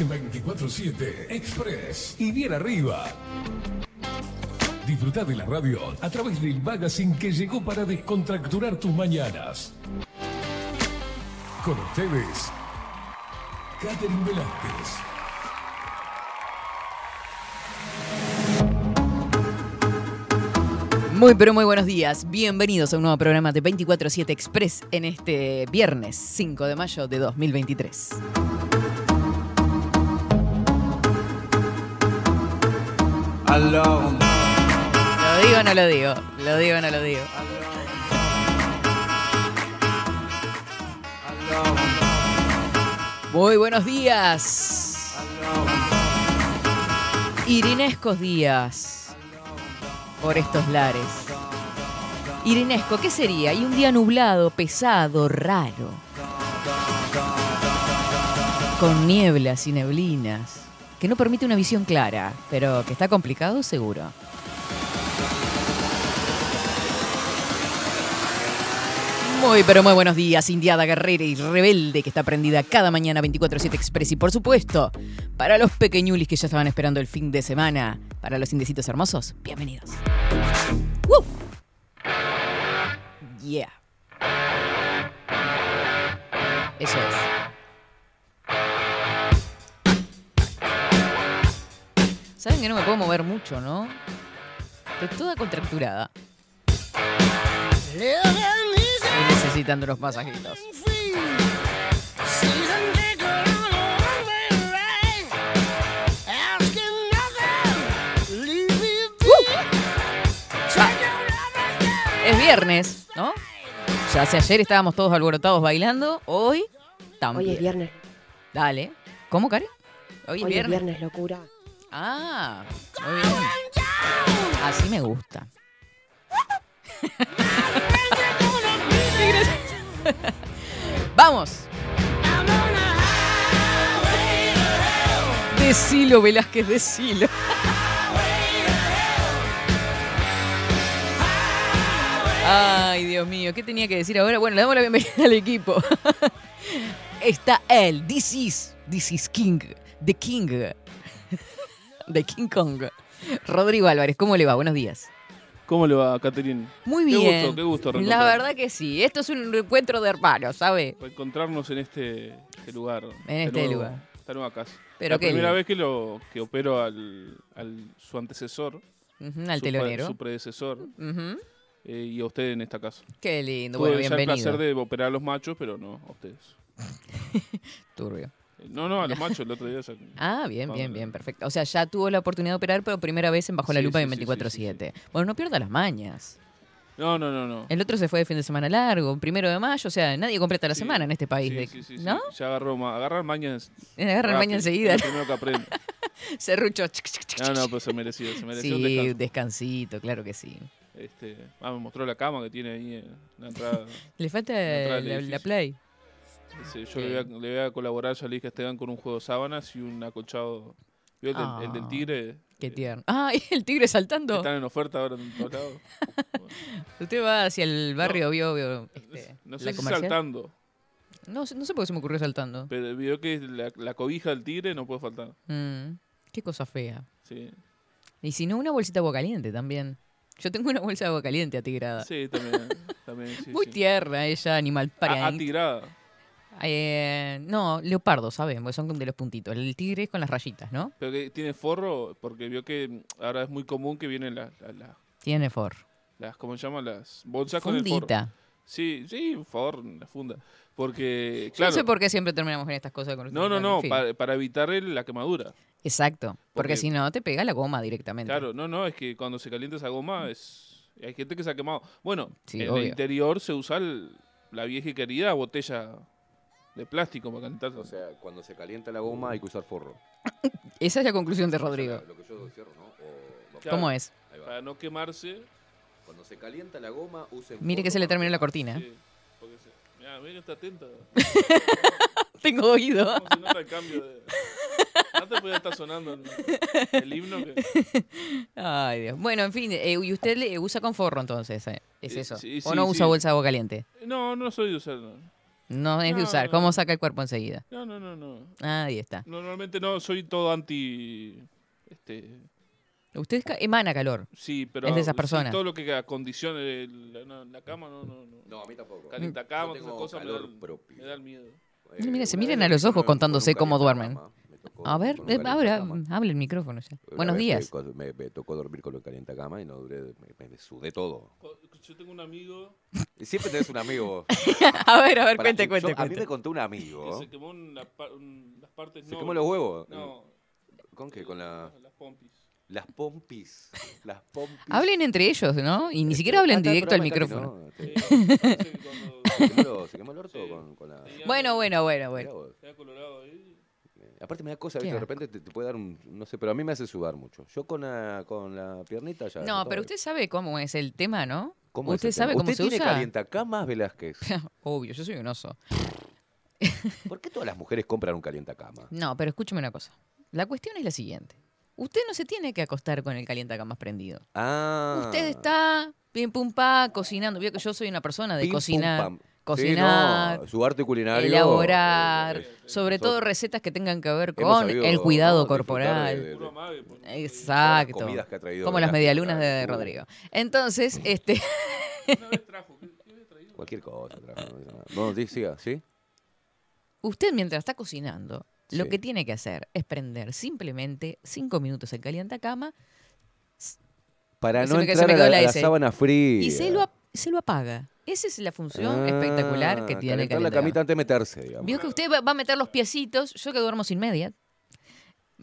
En 24-7 Express y bien arriba. Disfruta de la radio a través del magazine que llegó para descontracturar tus mañanas. Con ustedes, Catherine Velázquez. Muy pero muy buenos días, bienvenidos a un nuevo programa de 24-7 Express en este viernes 5 de mayo de 2023. ¿Lo digo o no lo digo? ¿Lo digo o no lo digo? Muy buenos días. Irinescos días por estos lares. Irinesco, ¿qué sería? Y un día nublado, pesado, raro. Con nieblas y neblinas. Que no permite una visión clara, pero que está complicado seguro. Muy, pero muy buenos días, indiada, guerrera y rebelde que está prendida cada mañana 24-7 Express. Y por supuesto, para los pequeñulis que ya estaban esperando el fin de semana, para los indecitos hermosos, bienvenidos. ¡Woo! Yeah. Eso es. Saben que no me puedo mover mucho, ¿no? Estoy toda contracturada. Estoy necesitando los masajitos. Es viernes, ¿no? Ya hace ayer estábamos todos alborotados bailando, hoy también. Hoy es viernes. Dale. ¿Cómo, Karen? Hoy es Hoy es viernes. viernes, locura. Ah, muy bien. Así me gusta. Vamos. Decilo, Velázquez, decilo. Ay, Dios mío, ¿qué tenía que decir ahora? Bueno, le damos la bienvenida al equipo. Está él, this is, this is King, the King, de King Kong. Rodrigo Álvarez, ¿cómo le va? Buenos días. ¿Cómo le va, Caterín? Muy Qué bien. gusto, qué gusto La verdad que sí. Esto es un encuentro de hermanos, ¿sabe? Encontrarnos en este, este lugar. En este nuevo, lugar. Esta nueva casa. Pero la qué primera lindo. vez que lo que opero al, al su antecesor, al su, telonero. su predecesor, eh, y a usted en esta casa. Qué lindo. Tuve Bueno, ya el bienvenido. placer de operar a los machos, pero no a ustedes. Turbio. Eh, No, no, a los machos el otro día. ya- Ah, bien, bien, bien, perfecto. O sea, ya tuvo la oportunidad de operar, pero primera vez en Bajo la Sí, Lupa sí, en sí, sí, 24-7. Bueno, no pierda las mañas. No, no, no, no. El otro se fue de fin de semana largo, primero de mayo. O sea, nadie completa la semana en este país. Sí, de- sí, sí, sí. ¿No? Ya agarró ma- agarrar mañas. Agarra el maña rápido, enseguida. primero que aprende. Serrucho. No, no, pues se merecía, se merecía un Sí, descanso. descansito, claro que sí. Este, ah, me mostró la cama que tiene ahí en la entrada. Le falta al la, la edificio. play. Sí, yo le voy, a, le voy a colaborar, ya le dije a Esteban con un juego de sábanas y un acolchado. ¿Vio el, del, el del Ah, tigre? Qué Eh, tierno. Ah, ¿y el tigre saltando. Están en oferta ahora en todos lados. Usted va hacia el barrio Bio, Bio, este, No la sé si comercial. saltando, No, no sé por qué se me ocurrió saltando. pero vio que la, la cobija del tigre no puede faltar. Mm, qué cosa fea. Sí, Y si no, una bolsita de agua caliente también. Yo tengo una bolsa de agua caliente atigrada. sí también. también sí, Muy sí. tierna ella, animal para Atigrada. Eh, no, leopardo, ¿sabes? Porque son de los puntitos. El tigre es con las rayitas, ¿no? Pero que tiene forro, porque vio que ahora es muy común que vienen las, las, las, Tiene for. las- ¿cómo se llaman? Las bolsas con el forro. Fundita. Sí, sí, por favor, la funda. Porque, Yo claro. no sé por qué siempre terminamos en estas cosas con No, no, no, fin. para, para evitar el- la quemadura. Exacto. Porque, Porque- si no, te pega la goma directamente. Claro, no, no, es que cuando se calienta esa goma es hay gente que se ha quemado. Bueno, Sí, en obvio. el interior se usa el- la vieja y querida botella de plástico para calentarse. O sea, cuando se calienta la goma hay que usar forro. Esa es la conclusión de Rodrigo. Lo que yo cierro, ¿no? O- Claro. ¿Cómo es? para no quemarse. Cuando se calienta la goma, usen Mire que se le terminó la cortina. sí, porque se, mirá, mira que está atenta. Tengo oído. ¿Cómo se nota el cambio de... Antes podía estar sonando el, el himno que... Ay, Dios. Bueno, en fin, eh, y usted le usa con forro entonces, eh, es Eh, eso. sí, o sí, no usa sí. bolsa de agua caliente. No, no soy de usar. no. No es de No, usar. no, ¿Cómo saca el cuerpo enseguida? No, no, no, no. Ahí está. Normalmente no, soy todo anti. Este, Usted emana calor. sí, pero. Es de esas sí, personas. todo lo que acondicione la, la cama, no, no, no. No, a mí tampoco. Calienta cama, esas cosas me calor dan, propio. me da el miedo. Eh, Mira, se una miren a los ojos contándose cómo duermen. Tocó A ver, eh, calientacama. hable el micrófono ya. Una Buenos que días. Me, me tocó dormir con el calientacama y no duré, me, me sudé todo. Yo tengo un amigo siempre tenés un amigo. A ver, a ver, Pará, cuente, yo- cuente, A mí me cuente. contó un que amigo. se quemó la las partes ¿Se no. quemó los huevos? No. ¿Con qué? Con la, Las pompis. las pompis. Las pompis. Hablen entre ellos, ¿no? Y ni Este, siquiera hablen directo al que micrófono. no, Sí, te- parece que cuando ¿Se quemó lo- se quemó el orto Sí. con, con la... Bueno, bueno, bueno, bueno. colorado ahí. Eh, Aparte me da cosa, ¿viste? de repente te, te puede dar un, no sé, pero a mí me hace sudar mucho. Yo con la, con la piernita ya... No, pero usted sabe cómo es el tema, ¿no? ¿Cómo es ¿Usted tema? sabe cómo ¿Usted se tiene usa? calientacamas, Velázquez? Obvio, yo soy un oso. ¿Por qué todas las mujeres compran un calientacama? No, pero escúcheme una cosa. La cuestión es la siguiente. Usted no se tiene que acostar con el calientacamas prendido. Ah. Usted está pim pum pa cocinando. Vio que yo soy una persona de Pim, pum, cocinar, pam. Sí, cocinar, no, su arte culinario. elaborar, eh, sobre so- todo recetas que tengan que ver con sabido, el cuidado corporal. de- de- pues. Exacto. comidas que ha traído Como las medialunas de. Rodrigo. Entonces, este, Una vez trajo. ¿Qué, qué había traído? Cualquier cosa. trajo, no siga, ¿sí? usted mientras está cocinando, lo que tiene que hacer es prender simplemente cinco minutos el calientacama Para no entrar a la, la sábana fría. y se lo, ap- se lo apaga. Esa es la función Ah, espectacular que tiene el calentar la camita antes de meterse, digamos. Vio que usted va a meter los piecitos, yo que duermo sin media.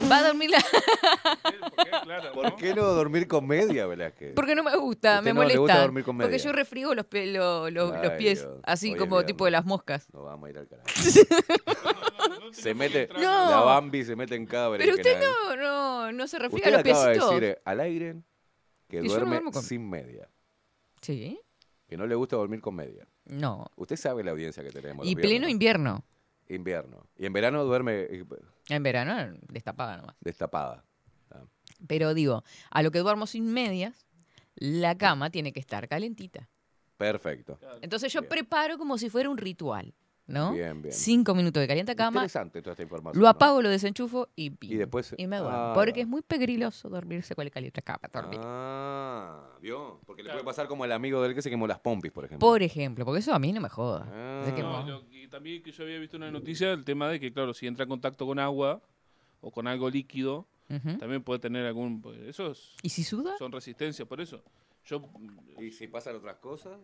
Va a dormir la... ¿Por qué? Claro, ¿Por ¿no? qué no dormir con media, Velázquez? Porque no me gusta, ¿Usted me no le molesta. gusta dormir con porque media? yo refriego los, pe- lo- lo- los pies, Dios. así Hoy como tipo de las moscas. No vamos a ir al carajo. No, Se mete, que la Bambi se mete en cada Pero usted no, no, no se refiere Usted a los acaba de piecitos. decir eh, al aire que no duerme sin media. Sí, Que no le gusta dormir con media. no. Usted sabe la audiencia que tenemos. Y pleno viernes, invierno. ¿no? invierno. Y en verano duerme En verano, destapada nomás. destapada. Pero digo, a lo que duermo sin medias, la cama tiene que estar calentita. Perfecto. Entonces yo Bien. preparo como si fuera un ritual, ¿no? Bien, bien. Cinco minutos de calienta cama, Interesante toda esta información. lo ¿no? apago, lo desenchufo y, pim, Y después- y me duermo. Ah. Porque es muy peligroso dormirse con el calienta cama. dormir. Ah, ¿vio? Porque le Claro. puede pasar como el amigo del que se quemó las pompis, por ejemplo. Por ejemplo, porque eso a mí no me joda. Ah. Se No, quemó. lo que también que yo había visto una noticia, el tema de que, claro, si entra en contacto con agua o con algo líquido, también puede tener algún... pues, Eso es- ¿Y si suda? son resistencias, por eso. Yo, ¿Y si pasan otras cosas?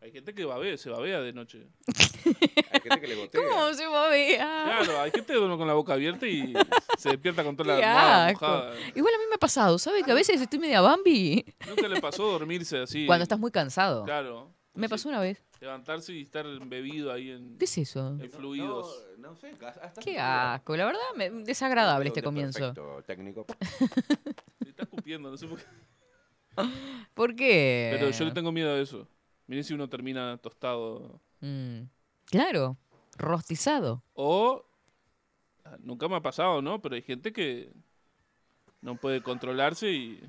Hay gente que babea, se babea de noche. Hay gente que le gotea. ¿Cómo se movía? Claro, hay gente que duerme con la boca abierta y se despierta con toda la mojada. Igual a mí me ha pasado, ¿sabe? Que a veces estoy media Bambi Nunca le pasó dormirse así. cuando estás muy cansado. Claro. Me Sí, pasó una vez. Levantarse y estar embebido ahí en, ¿Qué es eso? en fluidos. No, no sé. hasta Qué asco, la verdad, me- desagradable este comienzo. perfecto técnico. Se está escupiendo, no sé por qué. ¿Por qué? Pero yo le tengo miedo a eso. Miren si uno termina tostado. Mm, Claro, rostizado. O ah, nunca me ha pasado, ¿no? Pero hay gente que no puede controlarse y.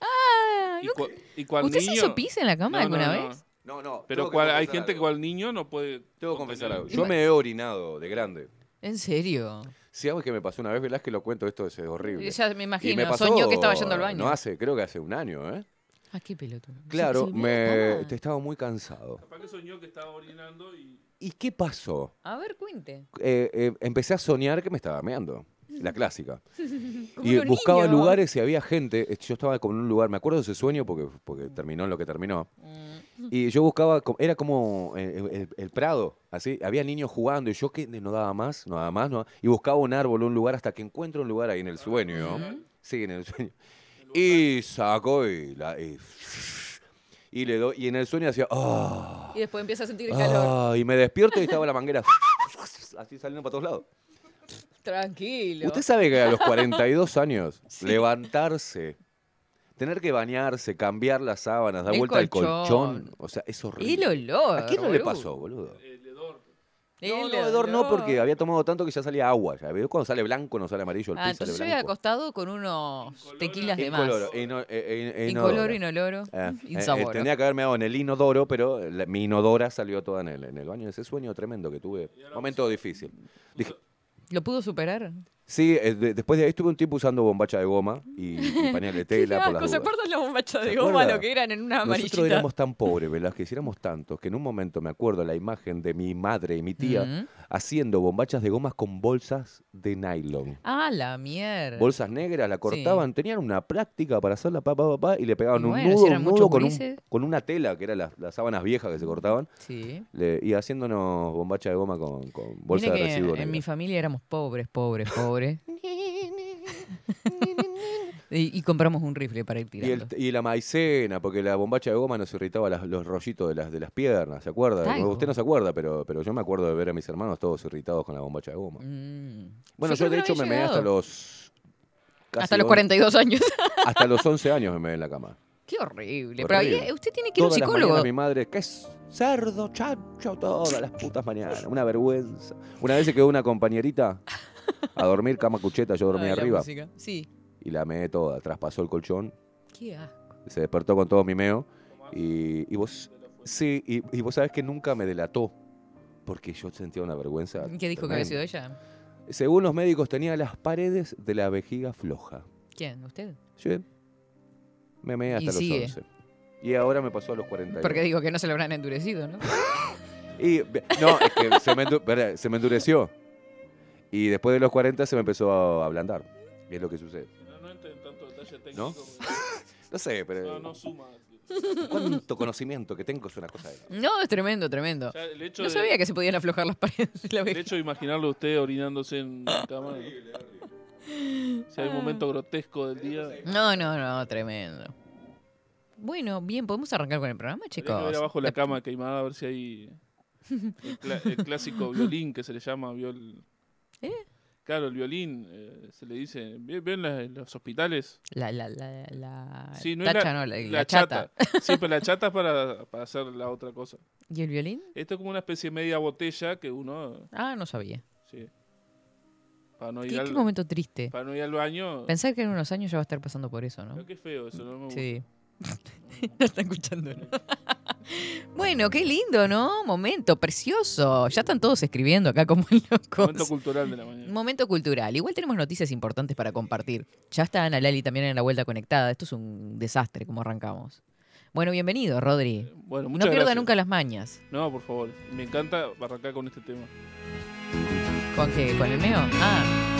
Ah, y, ¿no cua- y cual ¿Usted niño. se hizo pis en la cama No, alguna no, no. vez? No, no. Pero cual- hay gente que cual niño no puede. Tengo que confesar algo. Yo me he orinado de grande. ¿En serio? Si algo que me pasó una vez, Velázquez, lo cuento, esto es horrible. Ya me Y imagino, me pasó, soñó que estaba yendo al baño. No hace, creo que hace un año, ¿eh? Ah, qué pelotudo. ¿Se- Claro, me te estaba muy cansado. Capaz que soñó que estaba orinando y. ¿Y qué pasó? A ver, cuente. Eh, eh, empecé a soñar que me estaba meando. La clásica. Y buscaba lugares y había gente. eh, Yo estaba como en un lugar, me acuerdo de ese sueño porque, porque terminó en lo que terminó. Mm. Y yo buscaba, era como eh, el, el Prado, así. Había niños jugando y yo que no daba más, no daba más, no daba- Y buscaba un árbol, un lugar, hasta que encuentro un lugar ahí en el sueño. Sí, en el sueño. Y saco y, la, y, y le doy. Y en el sueño hacía. "Ah". Y después empieza a sentir el calor. Ah, y me despierto y estaba la manguera así saliendo para todos lados. Tranquilo. Usted sabe que a los 42 años, levantarse, tener que bañarse, cambiar las sábanas, dar El vuelta al colchón. colchón, o sea, es horrible. El olor. ¿A quién no le boludo. pasó, boludo? No, El no, hedor no, porque había tomado tanto que ya salía agua. Ya. ¿Ves? Cuando sale blanco, no sale amarillo, el Ah, pis entonces yo sale había acostado con unos tequilas de más. Incoloro, ino- eh, eh, Incoloro, inodoro. inoloro, Eh, insaboro. tenía que haberme dado en el inodoro, pero la- mi inodora salió toda en el, en el baño. Ese sueño tremendo que tuve. Momento difícil. Dije, ¿Lo pudo superar? Sí, eh, de- después de ahí estuve un tiempo usando bombacha de goma y, y pañal de Qué tela por las ¿se dudas. acuerdan la bombacha de ¿Se goma? acuerda? Lo que eran en una Nosotros amarillita. éramos tan pobres, ¿verdad? Que éramos tantos que en un momento me acuerdo la imagen de mi madre y mi tía. Haciendo bombachas de gomas con bolsas de nylon. Ah, la mierda. Bolsas negras, la cortaban, tenían una práctica para hacerla pa, pa, pa, pa, y le pegaban Y un bueno, nudo, un nudo con, un- con una tela, que eran las, las sábanas viejas que se cortaban, Sí. le- y haciéndonos bombacha de goma con, con bolsa Mire de que residuo. en mi familia éramos pobres, pobres, pobres. y, y compramos un rifle para ir Y, tirando. el- y la maicena, porque la bombacha de goma nos irritaba las- los rollitos de las, de las piernas, ¿se acuerda? Usted no se acuerda, pero, pero yo me acuerdo de ver a mis hermanos todos irritados con la bombacha de goma. Mm. Bueno, Yo de hecho me meé hasta los... Hasta los on- 42 años. Hasta los 11 años me meé en la cama. Qué horrible. Pero ahí, usted tiene que ir a un psicólogo. mi madre, que es cerdo, chancho, todas las putas mañanas. Una vergüenza. Una vez se quedó una compañerita a dormir, cama cucheta, yo dormía Ay, arriba. música. Sí. Y la meé toda, traspasó el colchón, Qué asco. se despertó con todo mi meo. Y, y vos, sí, y, y vos sabés que nunca me delató. Porque yo sentía una vergüenza. ¿Qué dijo que había sido ella? Según los médicos, tenía las paredes de la vejiga floja. ¿Quién? ¿Usted? Yo me meé hasta los sigue. 11. Y ahora me pasó a los 40. Porque digo que no se lo habrán endurecido, ¿no? Y, no, es que se me, endu- se me endureció. Y después de los 40 se me empezó a ablandar. Es lo que sucede. ¿No? No sé, pero No, no suma. cuánto conocimiento que tengo es una cosa de... No, es tremendo, tremendo. El hecho No de- sabía que se podían aflojar las paredes de la El hecho de imaginarlo a usted orinándose en la cama. Si hay un momento grotesco del día. No, no, no, tremendo. Bueno, bien, ¿podemos arrancar con el programa, Tenés que ver chicos? abajo la cama queimada a ver si hay el, cla- el clásico violín que se le llama viol. ¿Eh? Claro, el violín eh, se le dice. ¿Ven la- los hospitales? La, la, la, la... Sí, no tacha, la, no, la, la la chata. Sí, pero la chata es para, para hacer la otra cosa. ¿Y el violín? Esto es como una especie de media botella que uno. Ah, no sabía. Sí. Para no ir, ¿Qué, al, qué momento triste. para no ir al baño. Pensar que en unos años ya va a estar pasando por eso, ¿no? Pero qué feo eso, no me gusta. Sí. no está escuchando, ¿no? bueno, qué lindo, ¿no? Momento precioso. Ya están todos escribiendo acá como locos. Momento cultural de la mañana. Momento cultural. Igual tenemos noticias importantes para compartir. Ya está Ana Lali también en la vuelta conectada. Esto es un desastre como arrancamos. Bueno, bienvenido, Rodri. Bueno, No pierda gracias. nunca las mañas. No, por favor. Me encanta arrancar con este tema. ¿Con qué? ¿Con el meo? Ah.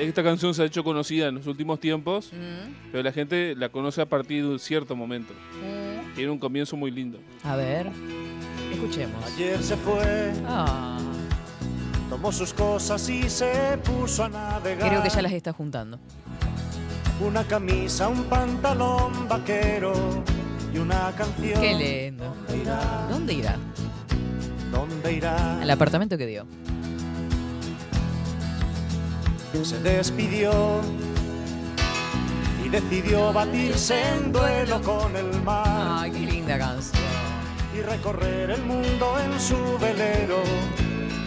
Esta canción se ha hecho conocida en los últimos tiempos, Mm, pero la gente la conoce a partir de un cierto momento. mm. Tiene un comienzo muy lindo. A ver. Escuchemos. Ayer se fue, Ah, tomó sus cosas y se puso a navegar. creo que ya las está juntando. Una camisa, un pantalón vaquero y una canción. Qué lindo. ¿Dónde irá? ¿Dónde irá? ¿Dónde irá? Al apartamento que dio. Se despidió y decidió batirse en duelo con el mar Ay, qué linda canción. y recorrer el mundo en su velero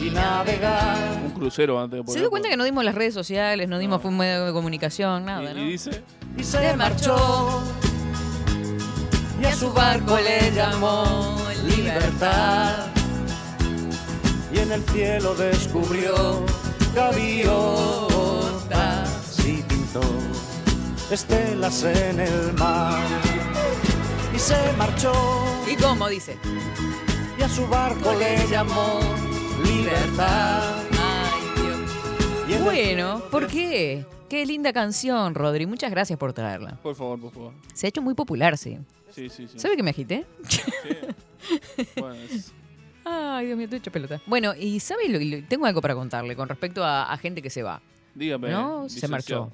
y navegar. Un crucero antes de ¿Se poner. dio cuenta que no dimos las redes sociales, no dimos No. fue un medio de comunicación, y, nada, y ¿no? dice, Y se Se marchó y a su barco le llamó libertad. Y en el cielo descubrió gaviotas estelas en el mar. Y se marchó ¿Y cómo dice? y a su barco le llamó libertad. Ay, Dios. Bueno, ¿por qué? Qué linda canción, Rodri. Muchas gracias por traerla. por favor, por favor. Se ha hecho muy popular, sí. Sí, sí, sí. ¿Sabe que me agité? Sí. Bueno, es- Ay, Dios mío, estoy hecha pelota. Bueno, y ¿sabe? Lo, tengo algo para contarle con respecto a, a gente que se va. dígame. ¿No? Se marchó.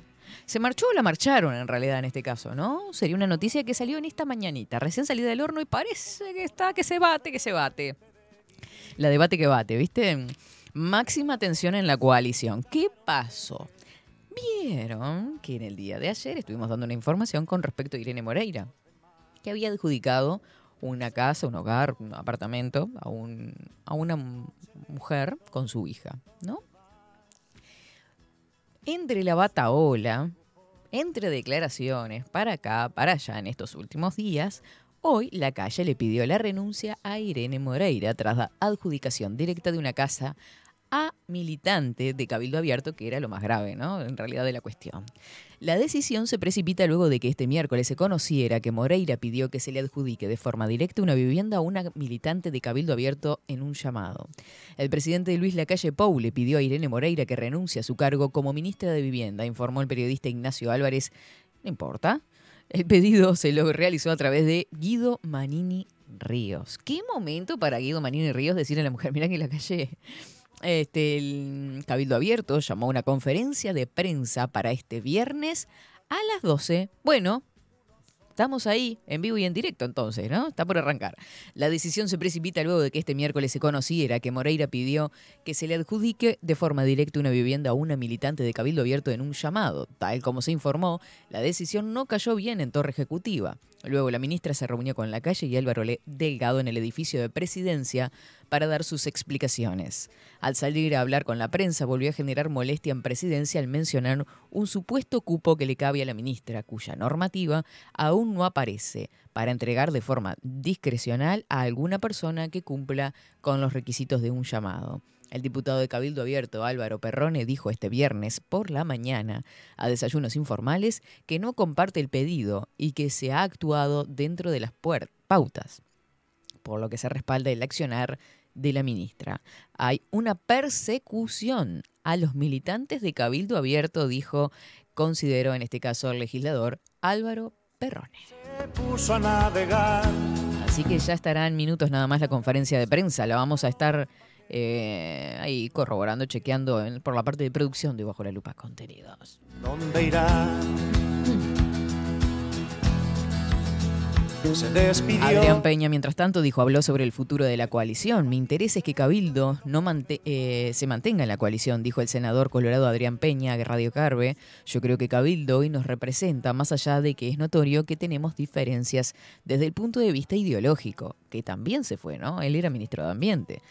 Se marchó o la marcharon en realidad en este caso, ¿no? Sería una noticia que salió en esta mañanita, recién salida del horno y parece que está, que se bate, que se bate. La debate que bate, ¿viste? Máxima tensión en la coalición. ¿Qué pasó? Vieron que en el día de ayer estuvimos dando una información con respecto a Irene Moreira, que había adjudicado una casa, un hogar, un apartamento a, un, a una mujer con su hija, ¿no? Entre la bataola, entre declaraciones para acá, para allá en estos últimos días, hoy la calle le pidió la renuncia a Irene Moreira tras la adjudicación directa de una casa a militante de Cabildo Abierto, que era lo más grave, ¿no? En realidad de la cuestión. La decisión se precipita luego de que este miércoles se conociera que Moreira pidió que se le adjudique de forma directa una vivienda a una militante de Cabildo Abierto en un llamado. El presidente Luis Lacalle Pou le pidió a Irene Moreira que renuncie a su cargo como ministra de Vivienda, informó el periodista Ignacio Álvarez. No importa. El pedido se lo realizó a través de Guido Manini Ríos. ¿Qué momento para Guido Manini Ríos decirle a la mujer, mira que la calle este, el Cabildo Abierto llamó a una conferencia de prensa para este viernes a las 12. Bueno, Estamos ahí, en vivo y en directo entonces, ¿no? Está por arrancar. La decisión se precipita luego de que este miércoles se conociera que Moreira pidió que se le adjudique de forma directa una vivienda a una militante de Cabildo Abierto en un llamado. Tal como se informó, la decisión no cayó bien en Torre Ejecutiva. Luego la ministra se reunió con la calle y Álvaro Delgado en el edificio de presidencia para dar sus explicaciones. Al salir a hablar con la prensa volvió a generar molestia en presidencia al mencionar un supuesto cupo que le cabe a la ministra, cuya normativa aún no aparece, para entregar de forma discrecional a alguna persona que cumpla con los requisitos de un llamado. El diputado de Cabildo Abierto Álvaro Perrone dijo este viernes por la mañana a Desayunos Informales que no comparte el pedido y que se ha actuado dentro de las pautas, por lo que se respalda el accionar de la ministra. Hay una persecución a los militantes de Cabildo Abierto, dijo, consideró en este caso el legislador Álvaro Perrone. Así que ya estará en minutos nada más la conferencia de prensa. La vamos a estar eh, ahí corroborando, chequeando por la parte de producción de Bajo la Lupa Contenidos. ¿Dónde irá? Adrián Peña, mientras tanto, dijo, habló sobre el futuro de la coalición. Mi interés es que Cabildo no eh, se mantenga en la coalición, dijo el senador colorado Adrián Peña a Radio Carve. Yo creo que Cabildo hoy nos representa, más allá de que es notorio que tenemos diferencias desde el punto de vista ideológico, que también se fue, ¿no? Él era ministro de Ambiente.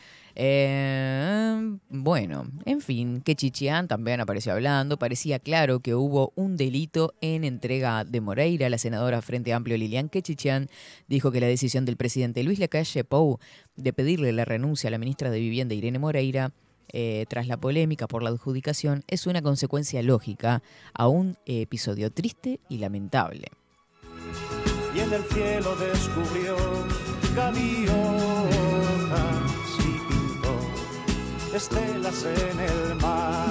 Eh, bueno, en fin, que Chichián también apareció hablando. Parecía claro que hubo un delito en entrega de Moreira. La senadora Frente Amplio Lilian Quechichian dijo que la decisión del presidente Luis Lacalle Pou de pedirle la renuncia a la ministra de Vivienda Irene Moreira eh, tras la polémica por la adjudicación es una consecuencia lógica a un episodio triste y lamentable. Y en el cielo descubrió estelas en el mar.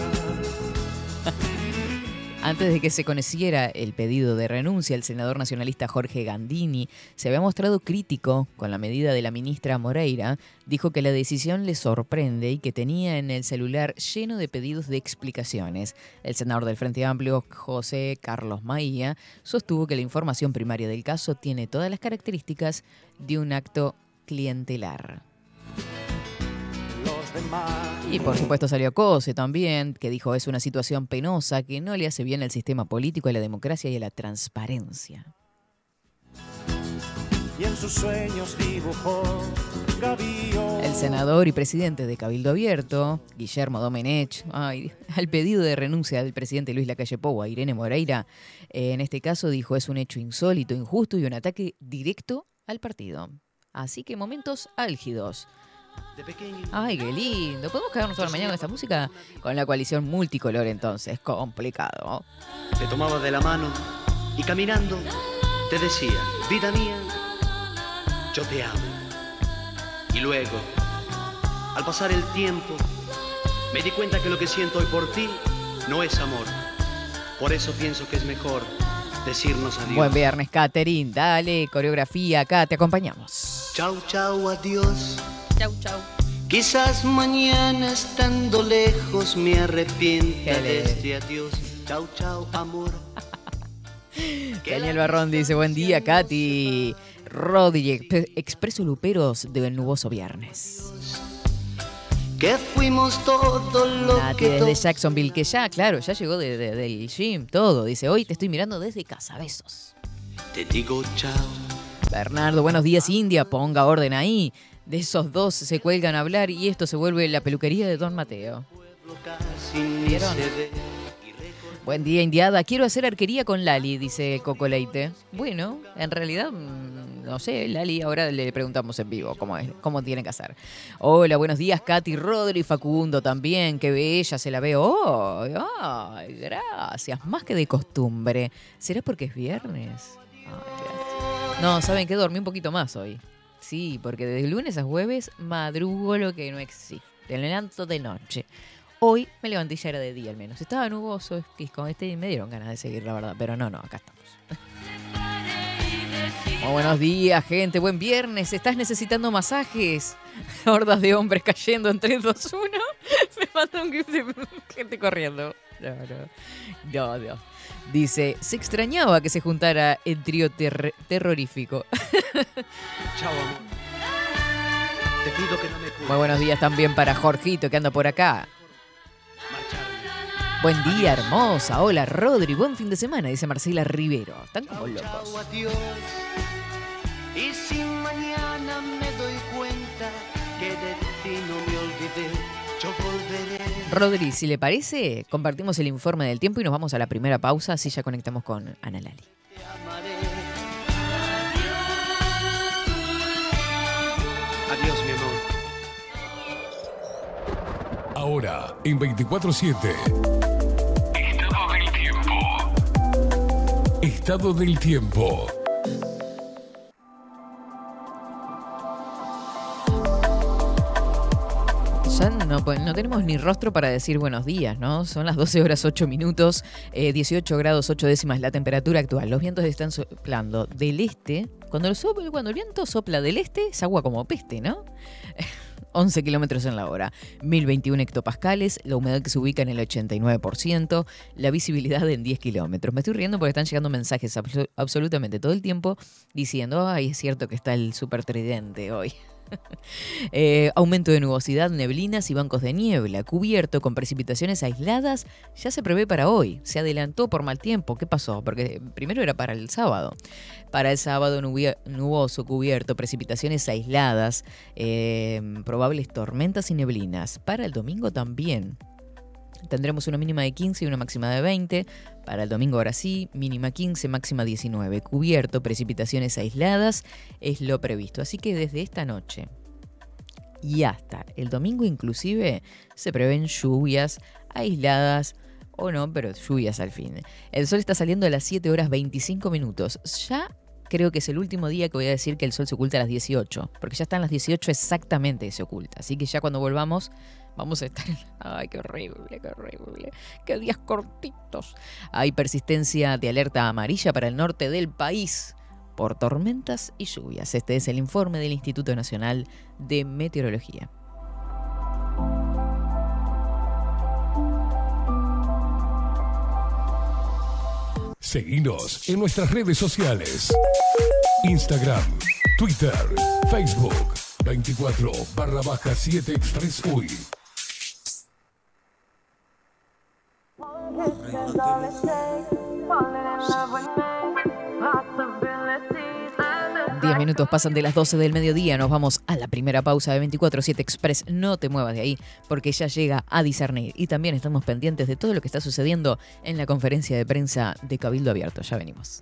Antes de que se conociera el pedido de renuncia, el senador nacionalista Jorge Gandini se había mostrado crítico con la medida de la ministra Moreira. Dijo que la decisión le sorprende y que tenía en el celular lleno de pedidos de explicaciones. El senador del Frente Amplio, José Carlos Maía, sostuvo que la información primaria del caso tiene todas las características de un acto clientelar. Y por supuesto salió Cose también, que dijo es una situación penosa que no le hace bien al sistema político, a la democracia y a la transparencia. Y en sus sueños El senador y presidente de Cabildo Abierto, Guillermo Domenech, al pedido de renuncia del presidente Luis Lacalle Pou a Irene Moreira, eh, en este caso dijo es un hecho insólito, injusto y un ataque directo al partido. Así que momentos álgidos Ay, qué lindo. ¿Podemos quedarnos toda la mañana con esta música? Con la coalición multicolor entonces, complicado. Te tomaba de la mano y caminando te decía, vida mía, yo te amo. Y luego, al pasar el tiempo, me di cuenta que lo que siento hoy por ti no es amor. Por eso pienso que es mejor decirnos adiós. Buen viernes, Catherine. Dale, coreografía acá, te acompañamos. Chau, chau, adiós. Chau, chau. Quizás mañana estando lejos me arrepienta de este adiós. Chau, chau, amor. Daniel Barrón dice, buen día, Katy. Rodi, Expreso Luperos del nuboso viernes. Que fuimos todo lo Nati que... desde Jacksonville, que ya, claro, ya llegó de, del gym, todo. Dice, hoy te estoy mirando desde casa, besos. Te digo chao Bernardo, buenos días India, ponga orden ahí. De esos dos se cuelgan a hablar y esto se vuelve la peluquería de Don Mateo. ¿Vieron? Buen día, Indiada. Quiero hacer arquería con Lali, dice Coco Leite. Bueno, en realidad, mm, no sé, Lali, ahora le preguntamos en vivo cómo, es, cómo tiene que hacer. Hola, buenos días, Katy, Rodri, Facundo también. Qué bella, se la veo. Oh, ay, gracias. Más que de costumbre. ¿Será porque es viernes? No, ¿saben qué? Dormí un poquito más hoy. Sí, porque desde lunes a jueves madrugo lo que no existe. Te levanto de noche. Hoy me levanté y ya era de día al menos. Estaba nuboso, y con este me dieron ganas de seguir, la verdad. Pero no, no, acá estamos. Buenos días, gente. Buen viernes. ¿Estás necesitando masajes? Hordas de hombres cayendo en 3, 2, 1. Me manda un gif de gente corriendo. No, no. No, no. Dice, se extrañaba que se juntara el trío ter- terrorífico. Chao, amor. Te pido que no me. Muy buenos días también para Jorgito que anda por acá. Marcharme. Buen día, hermosa. Hola, Rodri. Buen fin de semana, dice Marcela Rivero. Están como locos. Chao, adiós. Y si mañana me doy cuenta que de ti no Rodri, si le parece, compartimos el informe del tiempo y nos vamos a la primera pausa, así ya conectamos con Ana Lali. Adiós, mi amor. Ahora, en 24-7. Estado del tiempo. Estado del tiempo. Ya no, no tenemos ni rostro para decir buenos días, ¿no? Son las 12 horas 8 minutos, eh, 18 grados 8 décimas la temperatura actual. Los vientos están soplando del este. Cuando el, cuando el viento sopla del este, es agua como peste, ¿no? 11 kilómetros en la hora, 1021 hectopascales, la humedad que se ubica en el 89%, la visibilidad en 10 kilómetros. Me estoy riendo porque están llegando mensajes abso- absolutamente todo el tiempo diciendo, ay, es cierto que está el super tridente hoy. Eh, aumento de nubosidad, neblinas y bancos de niebla, cubierto con precipitaciones aisladas, ya se prevé para hoy. Se adelantó por mal tiempo. ¿Qué pasó? Porque primero era para el sábado. Para el sábado nuboso, cubierto, precipitaciones aisladas, eh, probables tormentas y neblinas. Para el domingo también. Tendremos una mínima de 15 y una máxima de 20. Para el domingo ahora sí, mínima 15, máxima 19. Cubierto, precipitaciones aisladas, es lo previsto. Así que desde esta noche y hasta el domingo inclusive se prevén lluvias aisladas o no, pero lluvias al fin. El sol está saliendo a las 7 horas 25 minutos. Ya creo que es el último día que voy a decir que el sol se oculta a las 18, porque ya están las 18 exactamente que se oculta. Así que ya cuando volvamos vamos a estar... Ay, qué horrible, qué horrible. Qué días cortitos. Hay persistencia de alerta amarilla para el norte del país por tormentas y lluvias. Este es el informe del Instituto Nacional de Meteorología. Seguinos en nuestras redes sociales. Instagram, Twitter, Facebook. 24 barra baja 7 Express UI. 10 minutos pasan de las 12 del mediodía. Nos vamos a la primera pausa de 24-7 Express. No te muevas de ahí porque ya llega a discernir. Y también estamos pendientes de todo lo que está sucediendo en la conferencia de prensa de Cabildo Abierto. Ya venimos.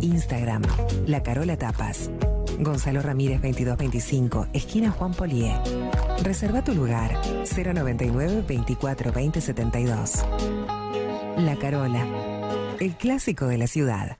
Instagram, La Carola Tapas. Gonzalo Ramírez 2225, esquina Juan Polié. Reserva tu lugar 099 24 20 72. La Carola, el clásico de la ciudad.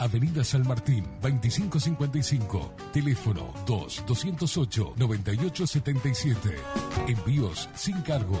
Avenida San Martín, 2555. Teléfono 2-208-9877. Envíos sin cargo.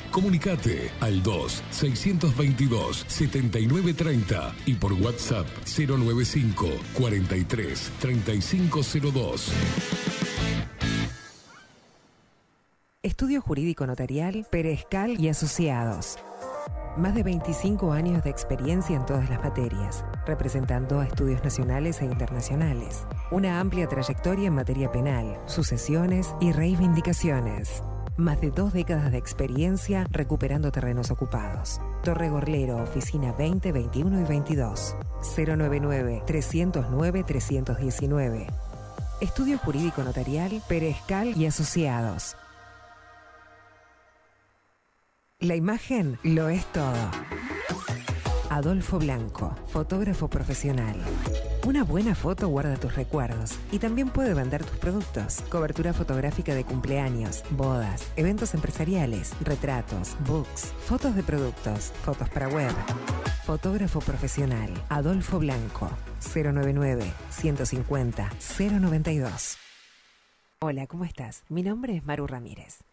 Comunicate al 2-622-7930 y por WhatsApp 095 43 3502. Estudio Jurídico Notarial, Perezcal y Asociados. Más de 25 años de experiencia en todas las materias, representando a estudios nacionales e internacionales. Una amplia trayectoria en materia penal, sucesiones y reivindicaciones. Más de dos décadas de experiencia recuperando terrenos ocupados. Torre Gorlero, oficina 20, 21 y 22. 099-309-319. Estudio Jurídico Notarial, Perezcal y Asociados. La imagen lo es todo. Adolfo Blanco, fotógrafo profesional. Una buena foto guarda tus recuerdos y también puede vender tus productos. Cobertura fotográfica de cumpleaños, bodas, eventos empresariales, retratos, books, fotos de productos, fotos para web. Fotógrafo profesional, Adolfo Blanco, 099 150 092. Hola, ¿cómo estás? Mi nombre es Maru Ramírez.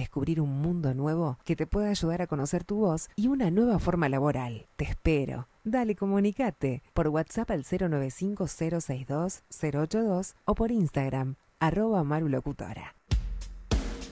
descubrir un mundo nuevo que te pueda ayudar a conocer tu voz y una nueva forma laboral. Te espero. Dale, comunicate por WhatsApp al 095-062-082 o por Instagram, arroba marulocutora.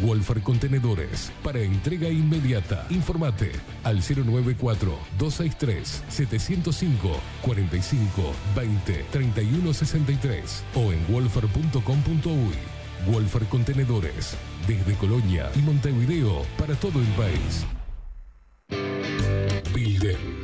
Wolfer Contenedores para entrega inmediata. Informate al 094-263-705 45 20 31 63 o en wolfer.com.uy. Wolfer Contenedores desde Colonia y Montevideo para todo el país. Builder.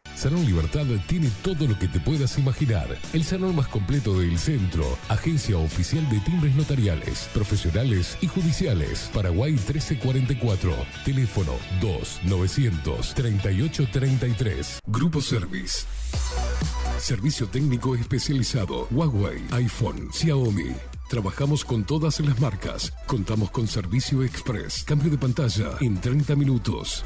Salón Libertad tiene todo lo que te puedas imaginar. El salón más completo del centro. Agencia oficial de timbres notariales, profesionales y judiciales. Paraguay 1344. Teléfono 2-938-33. Grupo Service. Servicio técnico especializado. Huawei, iPhone, Xiaomi. Trabajamos con todas las marcas. Contamos con servicio express. Cambio de pantalla en 30 minutos.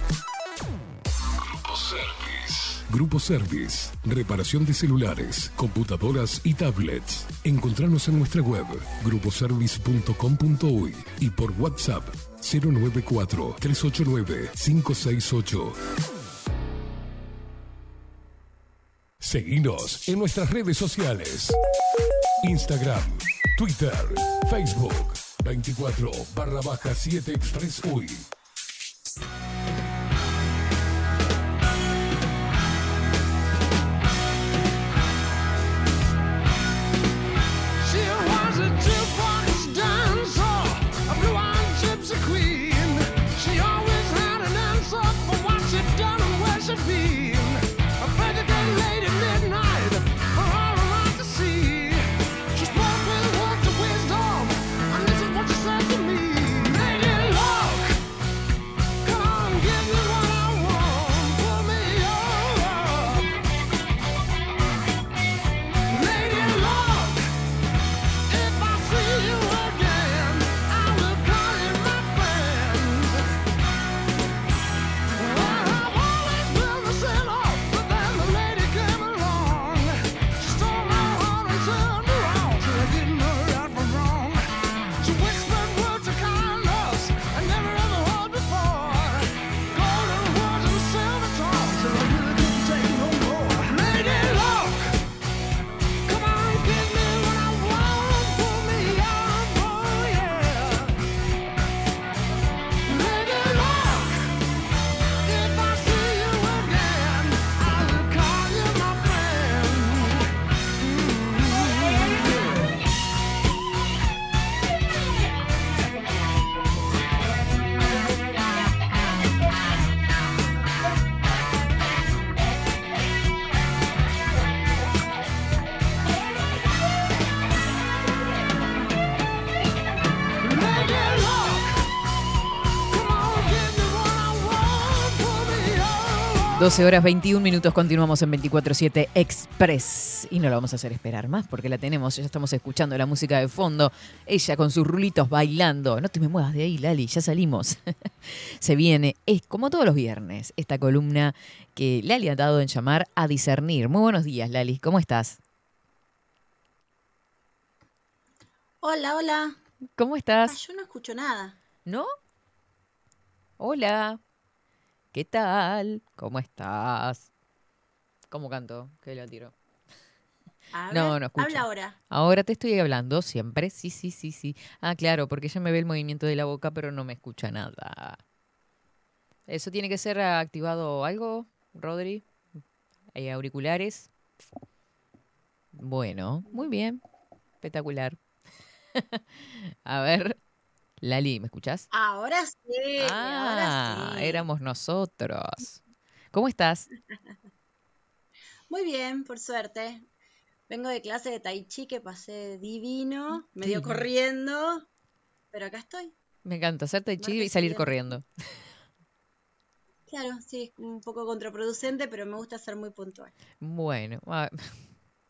Grupo Service. Grupo Service. Reparación de celulares, computadoras y tablets. Encontranos en nuestra web gruposervice.com.uy y por WhatsApp 094 389 568. Seguinos en nuestras redes sociales. Instagram, Twitter, Facebook, 24 barra baja 7 Express UI. 12 horas 21 minutos, continuamos en 24-7 Express. Y no la vamos a hacer esperar más porque la tenemos, ya estamos escuchando la música de fondo. Ella con sus rulitos bailando. No te me muevas de ahí, Lali, ya salimos. Se viene, es como todos los viernes, esta columna que Lali ha dado en llamar a discernir. Muy buenos días, Lali, ¿cómo estás? Hola, hola. ¿Cómo Ah, estás? yo no escucho nada. ¿No? Hola. ¿Qué tal? ¿Cómo estás? ¿Cómo canto? Que la tiro. A No, ver, no escucho. habla ahora. Ahora te estoy hablando siempre. Sí, sí, sí, sí. Ah, claro, porque ella me ve el movimiento de la boca, pero no me escucha nada. ¿Eso tiene que ser activado algo, Rodri? Eh, ¿Auriculares? Bueno, muy bien. Espectacular. A ver, Lali, ¿me escuchás? Ahora sí, Ah, ahora sí. éramos nosotros. ¿Cómo estás? Muy bien, por suerte. Vengo de clase de tai chi que pasé divino, medio corriendo, pero acá estoy. Me encanta hacerte el chi y salir corriendo. Claro, sí, un poco contraproducente, pero me gusta ser muy puntual. Bueno, ah,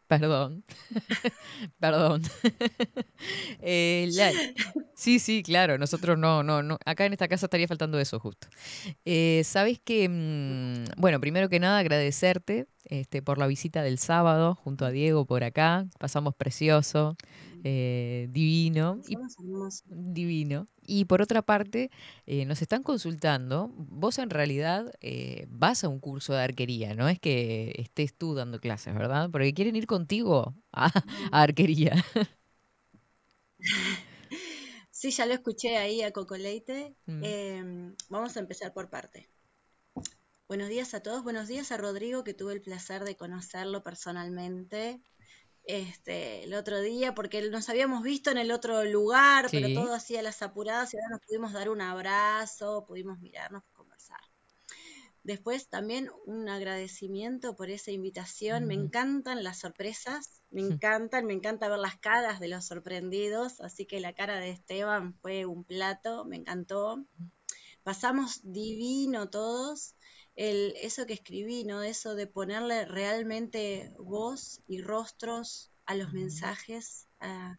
perdón. perdón. Eh, sí, sí, claro, nosotros no, no, no. Acá en esta casa estaría faltando eso justo. Eh, Sabes que, mm, bueno, primero que nada agradecerte este, por la visita del sábado junto a Diego por acá. Pasamos precioso, eh, divino. Y. Divino. Y por otra parte, eh, nos están consultando. Vos en realidad eh, vas a un curso de arquería, no es que estés tú dando clases, ¿verdad? Porque quieren ir contigo a, a arquería. Sí, ya lo escuché ahí a Coco Leite. Mm. Em, vamos a empezar por parte. Buenos días a todos. Buenos días a Rodrigo, que tuve el placer de conocerlo personalmente este, el otro día, porque nos habíamos visto en el otro lugar, pero todo hacía las apuradas y ahora nos pudimos dar un abrazo, pudimos mirarnos, conversar. Después también un agradecimiento por esa invitación. Me encantan las sorpresas, me encantan, me encanta ver las caras de los sorprendidos, así que la cara de Esteban fue un plato, me encantó. Pasamos divino todos. El, eso que escribí, ¿no? Eso de ponerle realmente voz y rostros a los mensajes, a,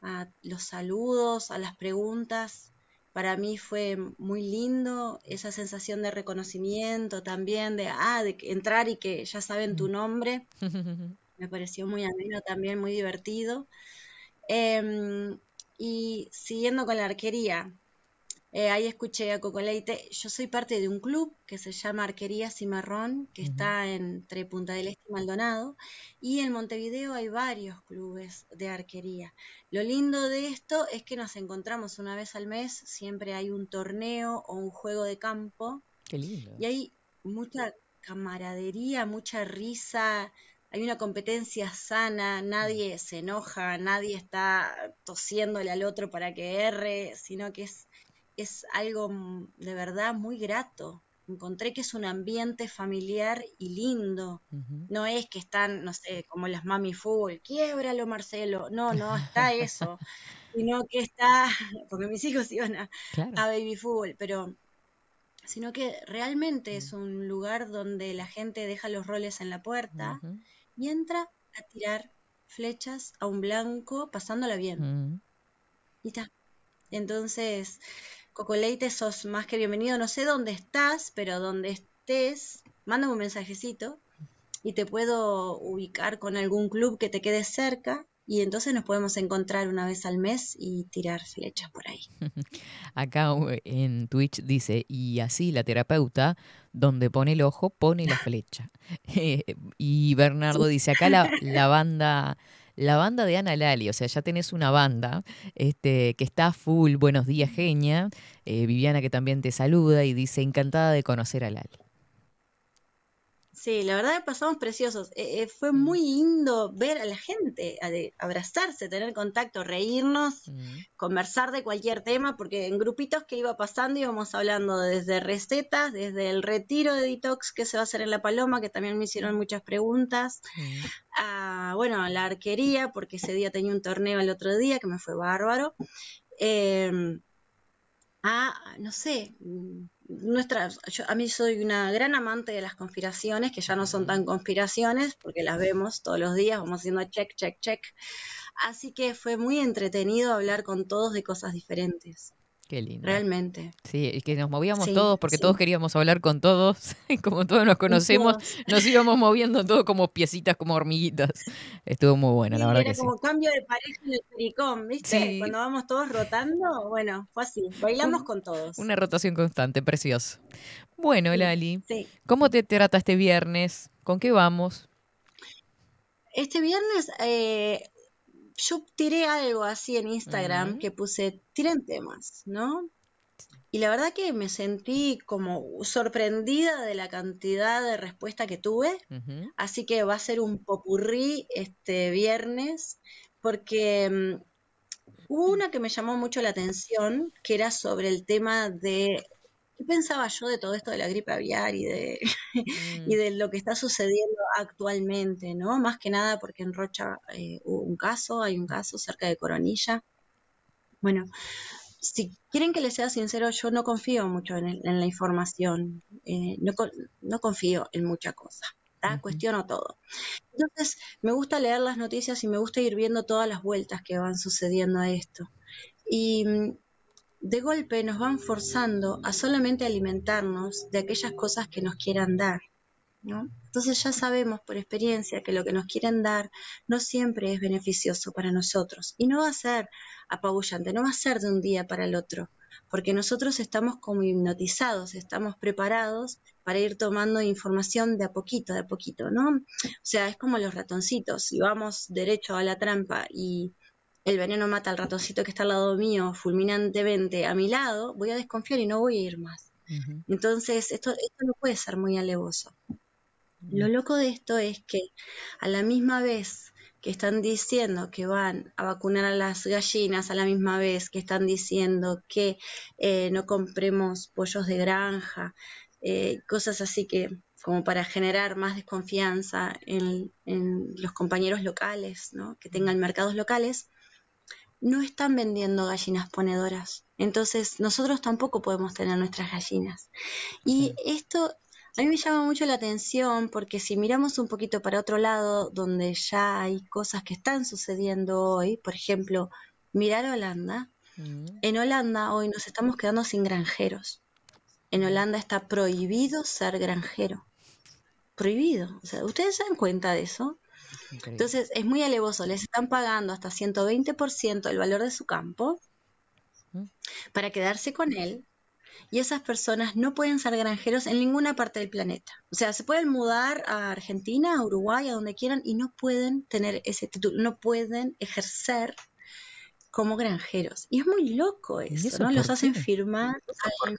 a los saludos, a las preguntas. Para mí fue muy lindo esa sensación de reconocimiento también, de, ah, de que entrar y que ya saben tu nombre. Me pareció muy ameno también, muy divertido. Em, y siguiendo con la arquería, eh, ahí escuché a Coco Leite. Yo soy parte de un club que se llama Arquería Cimarrón, que está entre Punta del Este y Maldonado. Y en Montevideo hay varios clubes de arquería. Lo lindo de esto es que nos encontramos una vez al mes, siempre hay un torneo o un juego de campo. Qué lindo. Y hay mucha camaradería, mucha risa, hay una competencia sana, nadie se enoja, nadie está tosiéndole al otro para que erre, sino que es, es algo mm, de verdad muy grato. Encontré que es un ambiente familiar y lindo. No es que están, no sé, como las mami fútbol, quiebralo Marcelo. No, no está eso. Sino que está, porque mis hijos iban a, Claro. a baby fútbol, pero sino que realmente es un lugar donde la gente deja los roles en la puerta y entra a tirar flechas a un blanco pasándola bien. Mm. Y está. Entonces, Coco Leite, sos más que bienvenido. No sé dónde estás, pero donde estés, mándame un mensajecito y te puedo ubicar con algún club que te quede cerca y entonces nos podemos encontrar una vez al mes y tirar flechas por ahí. Acá uh, en Twitch dice, y así la terapeuta, donde pone el ojo, pone la flecha. Eh, y Bernardo dice, acá la, la banda, la banda de Ana Lali, o sea, ya tenés una banda este, que está full, buenos días, genia. Eh, Viviana que también te saluda y dice, encantada de conocer a Lali. Sí, la verdad que pasamos preciosos. Eh, eh, fue muy lindo ver a la gente, a de- abrazarse, tener contacto, reírnos, Mm. conversar de cualquier tema, porque en grupitos que iba pasando íbamos hablando desde recetas, desde el retiro de detox que se va a hacer en La Paloma, que también me hicieron muchas preguntas, Mm. a, bueno, la arquería, porque ese día tenía un torneo el otro día que me fue bárbaro. Em, a, no sé, nuestras, yo, a mí soy una gran amante de las conspiraciones, que ya no son tan conspiraciones, porque las vemos todos los días, vamos haciendo check, check, check. Así que fue muy entretenido hablar con todos de cosas diferentes. Qué lindo. realmente. Sí, y que nos movíamos Sí, todos porque sí. todos queríamos hablar con todos. Y como todos nos conocemos, todos. nos íbamos moviendo todos como piecitas, como hormiguitas. Estuvo muy bueno, la verdad era que sí. como cambio de pareja en el pericón, ¿viste? Cuando vamos todos rotando, bueno, fue así, bailamos con todos. Una rotación constante, precioso. Bueno, Lali. ¿cómo te trata este viernes? ¿Con qué vamos? Este viernes eh, yo tiré algo así en Instagram que puse, tiren temas, ¿no? Y la verdad que me sentí como sorprendida de la cantidad de respuesta que tuve. Así que va a ser un popurrí este viernes, porque mm, hubo una que me llamó mucho la atención, que era sobre el tema de qué pensaba yo de todo esto de la gripe aviar y de, y de lo que está sucediendo actualmente, ¿no? Más que nada porque en Rocha eh, hubo un caso, hay un caso cerca de Coronilla. Bueno, si quieren que les sea sincero, yo no confío mucho en, el- en la información, eh, no, no confío en mucha cosa, ¿tá? cuestiono todo. Entonces, me gusta leer las noticias y me gusta ir viendo todas las vueltas que van sucediendo a esto. Y mm, de golpe nos van forzando a solamente alimentarnos de aquellas cosas que nos quieran dar. ¿no? Entonces ya sabemos por experiencia que lo que nos quieren dar no siempre es beneficioso para nosotros y no va a ser apabullante, no va a ser de un día para el otro, porque nosotros estamos como hipnotizados, estamos preparados para ir tomando información de a poquito, de a poquito, ¿no? O sea, es como los ratoncitos, si vamos derecho a la trampa y el veneno mata al ratoncito que está al lado mío fulminantemente a mi lado, voy a desconfiar y no voy a ir más. Entonces, esto, esto no puede ser muy alevoso. Lo loco de esto es que a la misma vez que están diciendo que van a vacunar a las gallinas, a la misma vez que están diciendo que eh, no compremos pollos de granja, eh, cosas así que como para generar más desconfianza en, en los compañeros locales, ¿no? que tengan mercados locales, no están vendiendo gallinas ponedoras. Entonces nosotros tampoco podemos tener nuestras gallinas. Y esto a mí me llama mucho la atención porque si miramos un poquito para otro lado, donde ya hay cosas que están sucediendo hoy, por ejemplo, mirar Holanda, en Holanda hoy nos estamos quedando sin granjeros. En Holanda está prohibido ser granjero. Prohibido. O sea, ¿ustedes se dan cuenta de eso? Entonces es muy alevoso. Les están pagando hasta 120% el valor de su campo para quedarse con él. Y esas personas no pueden ser granjeros en ninguna parte del planeta. O sea, se pueden mudar a Argentina, a Uruguay, a donde quieran, y no pueden tener ese título, no pueden ejercer como granjeros. Y es muy loco eso, eso ¿no? Los hacen firmar algo.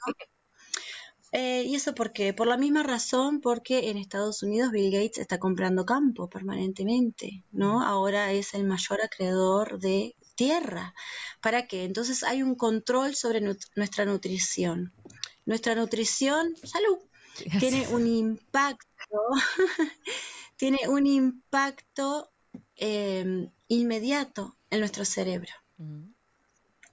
Eh, ¿Y eso por qué? Por la misma razón, porque en Estados Unidos Bill Gates está comprando campo permanentemente, ¿no? Ahora es el mayor acreedor de tierra. ¿Para qué? Entonces hay un control sobre nut- nuestra nutrición. Nuestra nutrición, salud, tiene un impacto, tiene un impacto eh, inmediato en nuestro cerebro.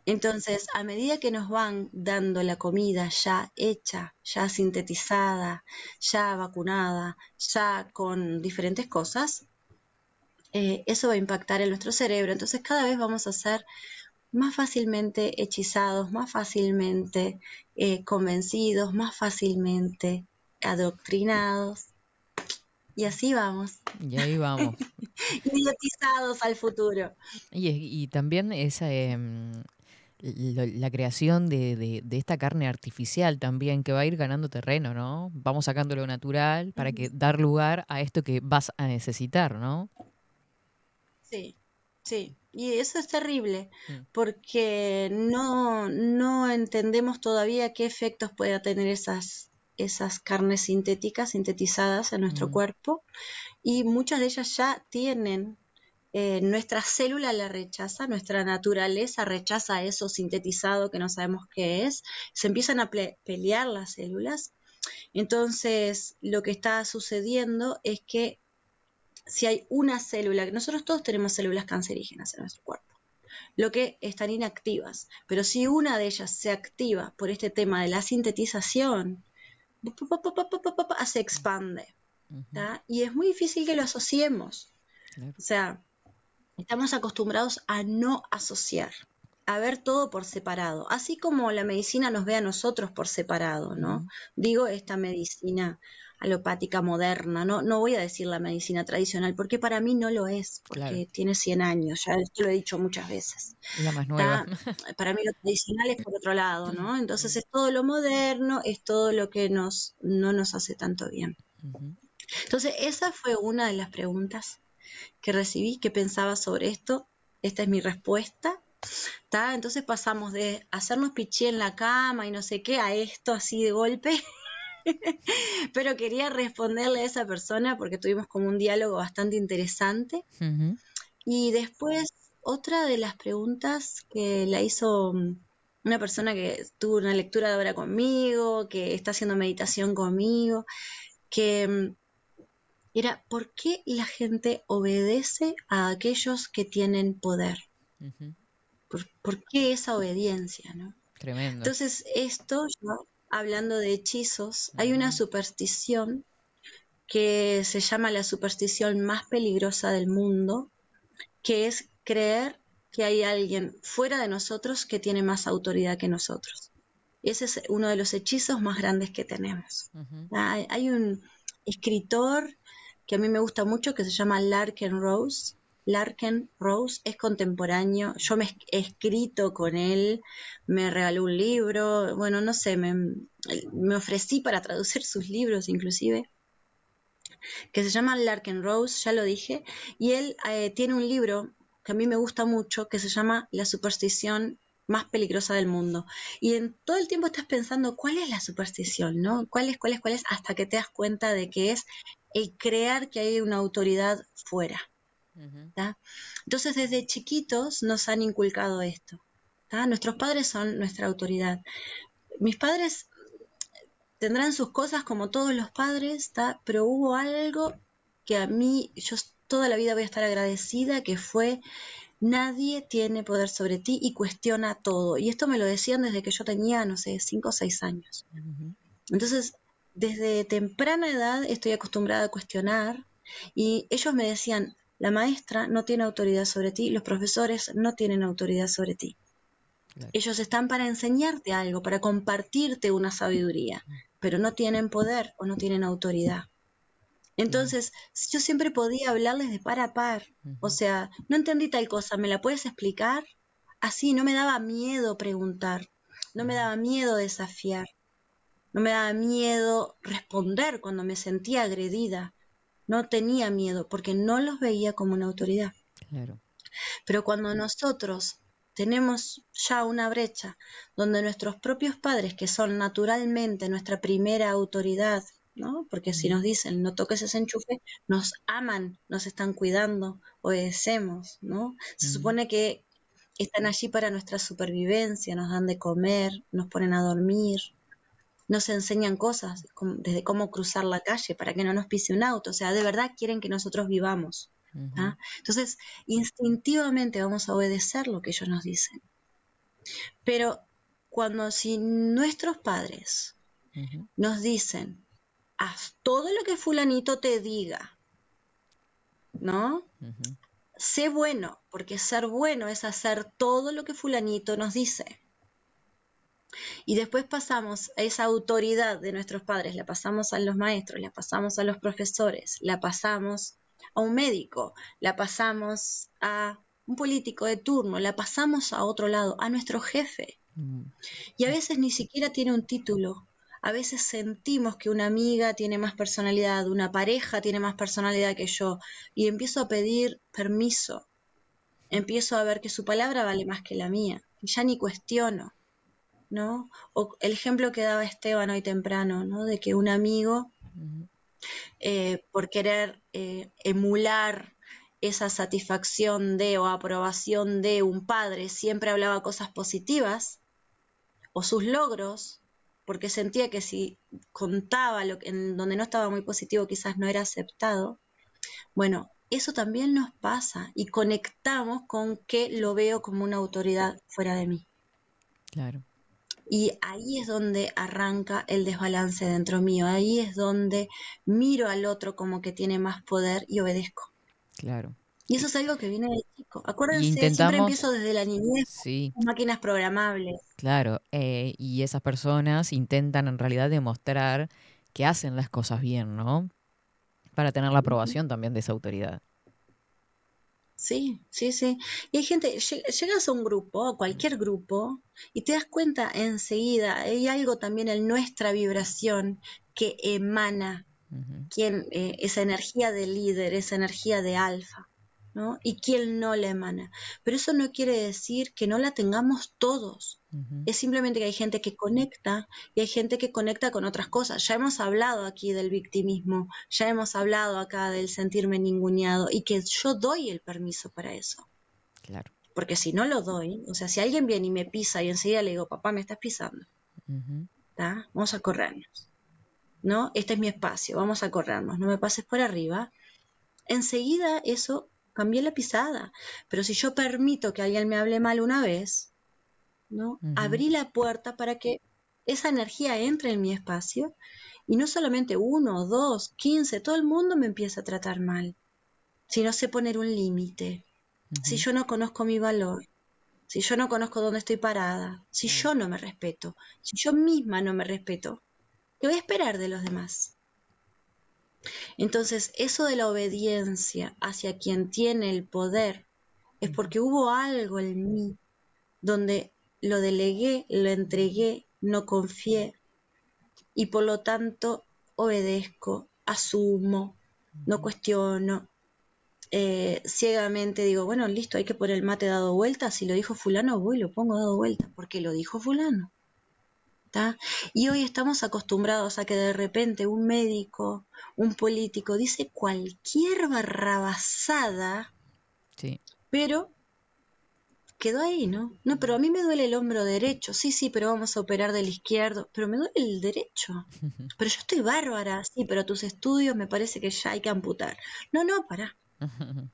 Entonces, a medida que nos van dando la comida ya hecha, ya sintetizada, ya vacunada, ya con diferentes cosas, eh, eso va a impactar en nuestro cerebro. Entonces, cada vez vamos a ser más fácilmente hechizados, más fácilmente eh, convencidos, más fácilmente adoctrinados. Y así vamos, Y ahí vamos. idiotizados al futuro. Y, y también esa, em, la creación de, de- de esta carne artificial también que va a ir ganando terreno, ¿no? Vamos sacando lo natural para que dar lugar a esto que vas a necesitar, ¿no? Sí, sí. Y eso es terrible porque no, no entendemos todavía qué efectos puede tener esas, esas carnes sintéticas, sintetizadas en nuestro cuerpo. Y muchas de ellas ya tienen, eh, nuestra célula la rechaza, nuestra naturaleza rechaza eso sintetizado que no sabemos qué es. Se empiezan a pelear las células. Entonces, lo que está sucediendo es que si hay una célula, nosotros todos tenemos células cancerígenas en nuestro cuerpo, lo que están inactivas, pero si una de ellas se activa por este tema de la sintetización, se expande. Y es muy difícil que lo asociemos. O sea, estamos acostumbrados a no asociar, a ver todo por separado, así como la medicina nos ve a nosotros por separado, ¿no? Digo esta medicina alopática moderna, no, no voy a decir la medicina tradicional, porque para mí no lo es, porque Claro. tiene 100 años, ya esto lo he dicho muchas veces. La más nueva. Está- para mí lo tradicional es por otro lado, ¿no? Entonces es todo lo moderno, es todo lo que nos, no nos hace tanto bien. Entonces esa fue una de las preguntas que recibí, que pensaba sobre esto. Esta es mi respuesta. ¿tá? Entonces pasamos de hacernos pichí en la cama y no sé qué a esto así de golpe. Pero quería responderle a esa persona porque tuvimos como un diálogo bastante interesante. Y después, otra de las preguntas que la hizo mm, una persona que tuvo una lectura de obra conmigo, que está haciendo meditación conmigo, que mm, era ¿por qué la gente obedece a aquellos que tienen poder? ¿Por, por qué esa obediencia? ¿no? Tremendo. Entonces, esto, yo, hablando de hechizos, hay una superstición que se llama la superstición más peligrosa del mundo, que es creer que hay alguien fuera de nosotros que tiene más autoridad que nosotros. Ese es uno de los hechizos más grandes que tenemos. Hay, hay un escritor que a mí me gusta mucho que se llama Larken Rose. Larken Rose es contemporáneo. Yo me he escrito con él, me regaló un libro. Bueno, no sé, me, me ofrecí para traducir sus libros inclusive que se llama Larken Rose, ya lo dije, y él eh, tiene un libro que a mí me gusta mucho que se llama La superstición más peligrosa del mundo. Y en todo el tiempo estás pensando, ¿cuál es la superstición? ¿no? ¿Cuál es, cuál es, cuál es? Hasta que te das cuenta de que es el crear que hay una autoridad fuera. ¿tá? Entonces, desde chiquitos nos han inculcado esto. ¿tá? Nuestros padres son nuestra autoridad. Mis padres tendrán sus cosas como todos los padres, ¿tá? pero hubo algo que a mí, yo toda la vida voy a estar agradecida, que fue nadie tiene poder sobre ti y cuestiona todo. Y esto me lo decían desde que yo tenía, no sé, 5 o 6 años. Entonces, desde temprana edad estoy acostumbrada a cuestionar y ellos me decían, la maestra no tiene autoridad sobre ti, los profesores no tienen autoridad sobre ti. Ellos están para enseñarte algo, para compartirte una sabiduría, pero no tienen poder o no tienen autoridad. Entonces, yo siempre podía hablarles de par a par. O sea, no entendí tal cosa, ¿me la puedes explicar? Así, no me daba miedo preguntar, no me daba miedo desafiar, no me daba miedo responder cuando me sentía agredida. No tenía miedo porque no los veía como una autoridad. Claro. Pero cuando nosotros tenemos ya una brecha donde nuestros propios padres, que son naturalmente nuestra primera autoridad, ¿no? Porque si nos dicen no toques ese enchufe, nos aman, nos están cuidando, obedecemos, ¿no? Se supone que están allí para nuestra supervivencia, nos dan de comer, nos ponen a dormir, nos enseñan cosas, como- desde cómo cruzar la calle para que no nos pise un auto, o sea, de verdad quieren que nosotros vivamos. ¿ah? Entonces, instintivamente vamos a obedecer lo que ellos nos dicen. Pero cuando si nuestros padres nos dicen, haz todo lo que fulanito te diga, ¿no? Sé bueno, porque ser bueno es hacer todo lo que fulanito nos dice. Y después pasamos a esa autoridad de nuestros padres, la pasamos a los maestros, la pasamos a los profesores, la pasamos a un médico, la pasamos a un político de turno, la pasamos a otro lado, a nuestro jefe. Y a veces ni siquiera tiene un título. A veces sentimos que una amiga tiene más personalidad, una pareja tiene más personalidad que yo, y empiezo a pedir permiso. Empiezo a ver que su palabra vale más que la mía, y ya ni cuestiono, ¿no? O el ejemplo que daba Esteban hoy temprano, ¿no? De que un amigo, eh, por querer eh, emular esa satisfacción de o aprobación de un padre, siempre hablaba cosas positivas, o sus logros, porque sentía que si contaba lo que, en donde no estaba muy positivo quizás no era aceptado. Bueno, eso también nos pasa y conectamos con que lo veo como una autoridad fuera de mí. Claro. Y ahí es donde arranca el desbalance dentro mío, ahí es donde miro al otro como que tiene más poder y obedezco. Claro. Y eso es algo que viene de chico. Acuérdense, siempre empiezo desde la niñez, Sí, con máquinas programables. claro. eh, y esas personas intentan en realidad demostrar que hacen las cosas bien, ¿no? Para tener la aprobación también de esa autoridad. Sí, sí, sí. Y hay gente, lle- llegas a un grupo, a cualquier grupo, y te das cuenta enseguida, hay algo también en nuestra vibración que emana quien, eh, esa energía de líder, esa energía de alfa, ¿no? Y quién no la emana. Pero eso no quiere decir que no la tengamos todos. Es simplemente que hay gente que conecta y hay gente que conecta con otras cosas. Ya hemos hablado aquí del victimismo, ya hemos hablado acá del sentirme ninguneado y que yo doy el permiso para eso. Claro. Porque si no lo doy, o sea, si alguien viene y me pisa y enseguida le digo, papá, me estás pisando. Vamos a corrernos. ¿No? Este es mi espacio, vamos a corrernos, no me pases por arriba. Enseguida eso cambié la pisada. Pero si yo permito que alguien me hable mal una vez, ¿no? Abrí la puerta para que esa energía entre en mi espacio y no solamente uno, dos, quince, todo el mundo me empieza a tratar mal. Si no sé poner un límite, si yo no conozco mi valor, si yo no conozco dónde estoy parada, si yo no me respeto, si yo misma no me respeto, ¿qué voy a esperar de los demás? Entonces, eso de la obediencia hacia quien tiene el poder es porque hubo algo en mí donde lo delegué, lo entregué, no confié y por lo tanto obedezco, asumo, no cuestiono. eh, ciegamente digo, bueno, listo, hay que poner el mate dado vuelta. Si lo dijo fulano, voy y lo pongo dado vuelta, porque lo dijo fulano. ¿Tá? Y hoy estamos acostumbrados a que de repente un médico, un político dice cualquier barrabasada, Sí. pero quedó ahí, ¿no? No, pero a mí me duele el hombro derecho. Sí, sí, pero vamos a operar del izquierdo. Pero me duele el derecho. Pero yo estoy bárbara. Sí, pero tus estudios me parece que ya hay que amputar. No, no, pará.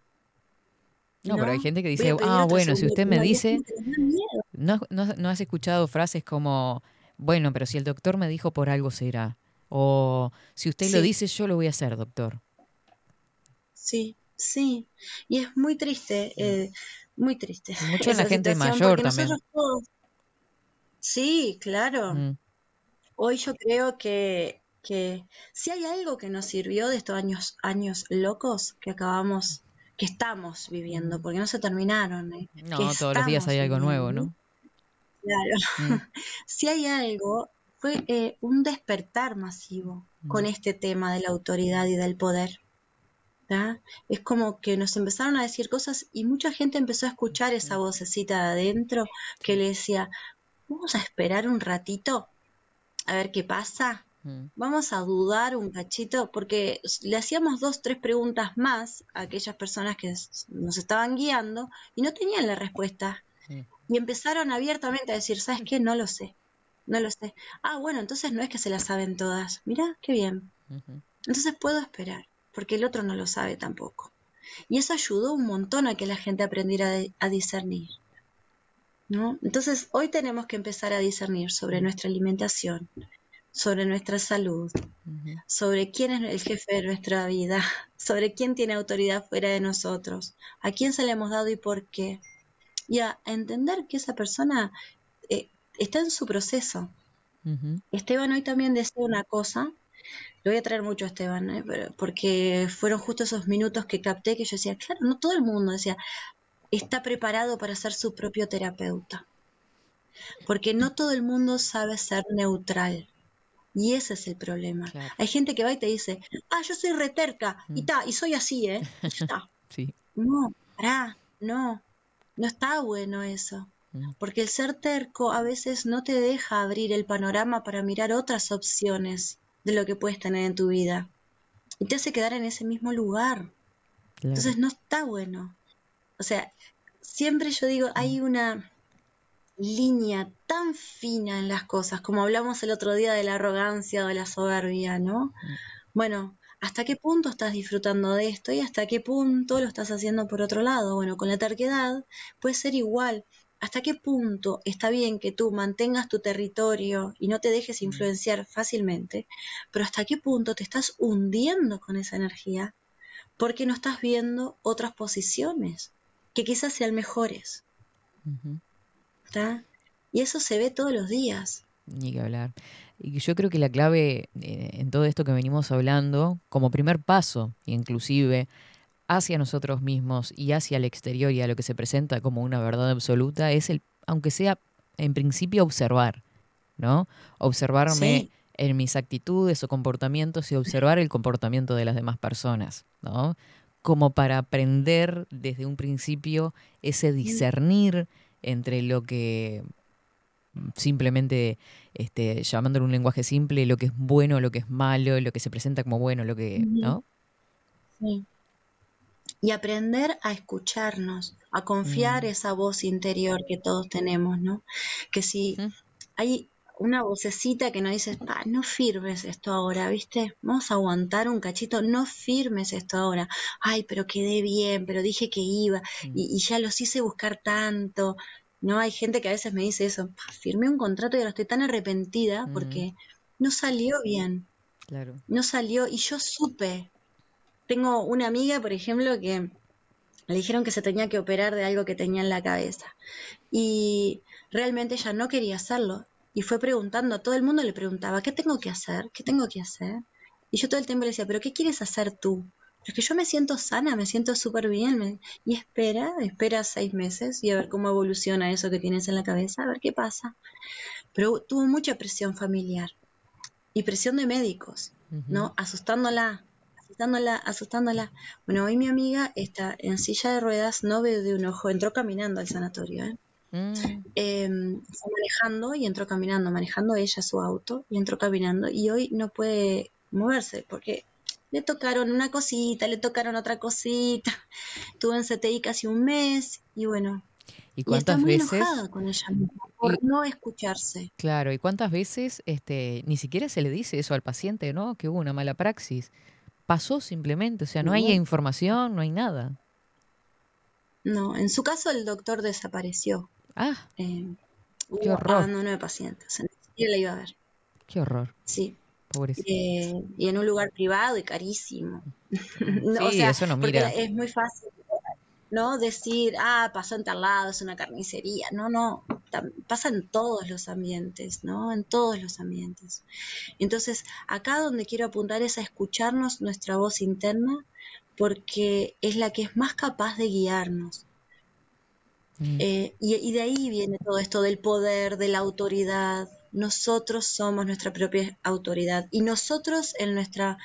No, pero hay gente que dice, ah, bueno, si usted me turno". Y hay dice. ¿no, no, no has escuchado frases como, bueno, pero si el doctor me dijo por algo será? O si usted lo dice, yo lo voy a hacer, doctor. Sí, sí. Y es muy triste, eh, muy triste. Mucho en la gente mayor también. todos- Sí, claro. Mm, Hoy yo creo que, que si hay algo que nos sirvió de estos años, años locos que acabamos, que estamos viviendo, porque no se terminaron. eh, No, todos los días hay algo nuevo, ¿no? Claro. Mm. si hay algo, fue eh, un despertar masivo con este tema de la autoridad y del poder. Es como que nos empezaron a decir cosas y mucha gente empezó a escuchar esa vocecita de adentro que le decía, vamos a esperar un ratito a ver qué pasa. Mm. Vamos a dudar un cachito porque le hacíamos dos, tres preguntas más a aquellas personas que nos estaban guiando y no tenían la respuesta. Y empezaron abiertamente a decir, ¿sabes qué? No lo sé. No lo sé. Ah, bueno, entonces no es que se las saben todas. Mira, qué bien. Entonces puedo esperar, porque el otro no lo sabe tampoco. Y eso ayudó un montón a que la gente aprendiera a discernir. ¿no? Entonces, hoy tenemos que empezar a discernir sobre nuestra alimentación, sobre nuestra salud, sobre quién es el jefe de nuestra vida, sobre quién tiene autoridad fuera de nosotros, a quién se le hemos dado y por qué. Y a entender que esa persona eh, está en su proceso. Esteban hoy también decía una cosa, lo voy a traer mucho a Esteban, ¿eh? Pero- porque fueron justo esos minutos que capté que yo decía, claro, no todo el mundo decía, está preparado para ser su propio terapeuta. Porque no todo el mundo sabe ser neutral. Y ese es el problema. Hay gente que va y te dice, ah, yo soy reterca, y ta, y soy así, ¿eh? Y. Sí. No, pará, no, no está bueno eso. Porque el ser terco a veces no te deja abrir el panorama para mirar otras opciones de lo que puedes tener en tu vida. Y te hace quedar en ese mismo lugar. Entonces no está bueno. O sea, siempre yo digo, hay una línea tan fina en las cosas, como hablamos el otro día de la arrogancia o de la soberbia, ¿no? Bueno, ¿hasta qué punto estás disfrutando de esto y hasta qué punto lo estás haciendo por otro lado? Bueno, con la terquedad puede ser igual. ¿Hasta qué punto está bien que tú mantengas tu territorio y no te dejes influenciar fácilmente? Pero ¿hasta qué punto te estás hundiendo con esa energía? porque no estás viendo otras posiciones que quizás sean mejores. ¿tá? Y eso se ve todos los días. Ni que hablar. Y yo creo que la clave eh, en todo esto que venimos hablando, como primer paso, inclusive hacia nosotros mismos y hacia el exterior y a lo que se presenta como una verdad absoluta, es el, aunque sea en principio observar, ¿no? Observarme Sí. en mis actitudes o comportamientos y observar el comportamiento de las demás personas, ¿no? Como para aprender desde un principio ese discernir entre lo que simplemente este, llamándolo un lenguaje simple, lo que es bueno, lo que es malo, lo que se presenta como bueno, lo que. ¿no? Sí. Y aprender a escucharnos, a confiar Mm. esa voz interior que todos tenemos, ¿no? Que si hay una vocecita que nos dice, "Pa, no firmes esto ahora, ¿viste? Vamos a aguantar un cachito, no firmes esto ahora. Ay, pero quedé bien, pero dije que iba y, y ya los hice buscar tanto. No, hay gente que a veces me dice eso, "Pa, firmé un contrato y ahora estoy tan arrepentida Mm. porque no salió bien Claro. no salió y yo supe. Tengo una amiga, por ejemplo, que le dijeron que se tenía que operar de algo que tenía en la cabeza y realmente ella no quería hacerlo y fue preguntando, a todo el mundo le preguntaba, ¿qué tengo que hacer? ¿Qué tengo que hacer? Y yo todo el tiempo le decía, ¿pero qué quieres hacer tú? Es que yo me siento sana, me siento súper bien. me- Y espera, espera seis meses y a ver cómo evoluciona eso que tienes en la cabeza, a ver qué pasa. Pero tuvo mucha presión familiar y presión de médicos, ¿no? Asustándola, asustándola, asustándola. Bueno, hoy mi amiga está en silla de ruedas, no ve de un ojo, entró caminando al sanatorio, ¿eh? Mm, Eh, fue manejando y entró caminando, manejando ella su auto y entró caminando y hoy no puede moverse porque le tocaron una cosita, le tocaron otra cosita, estuvo en CTI casi un mes y bueno, ¿Y y está cuántas muy veces? enojada con ella por no escucharse. Claro, ¿y cuántas veces este, ni siquiera se le dice eso al paciente, ¿no? Que hubo una mala praxis. Pasó simplemente, o sea, no hay información, no hay nada. No, en su caso el doctor desapareció. Ah, Eh, hubo Qué horror. abandono de pacientes, o sea, ni siquiera la iba a ver. qué horror. Sí. Pobrecito. Eh, y en un lugar privado y carísimo. No, o Sí, sea, eso no mira. es muy fácil, ¿no? Decir, ah, pasó en tal lado, es una carnicería. No, no, pasa en todos los ambientes, ¿no? En todos los ambientes. Entonces, acá donde quiero apuntar es a escucharnos nuestra voz interna, porque es la que es más capaz de guiarnos. Mm. Eh, y, y de ahí viene todo esto del poder, de la autoridad. Nosotros somos nuestra propia autoridad y nosotros en nuestra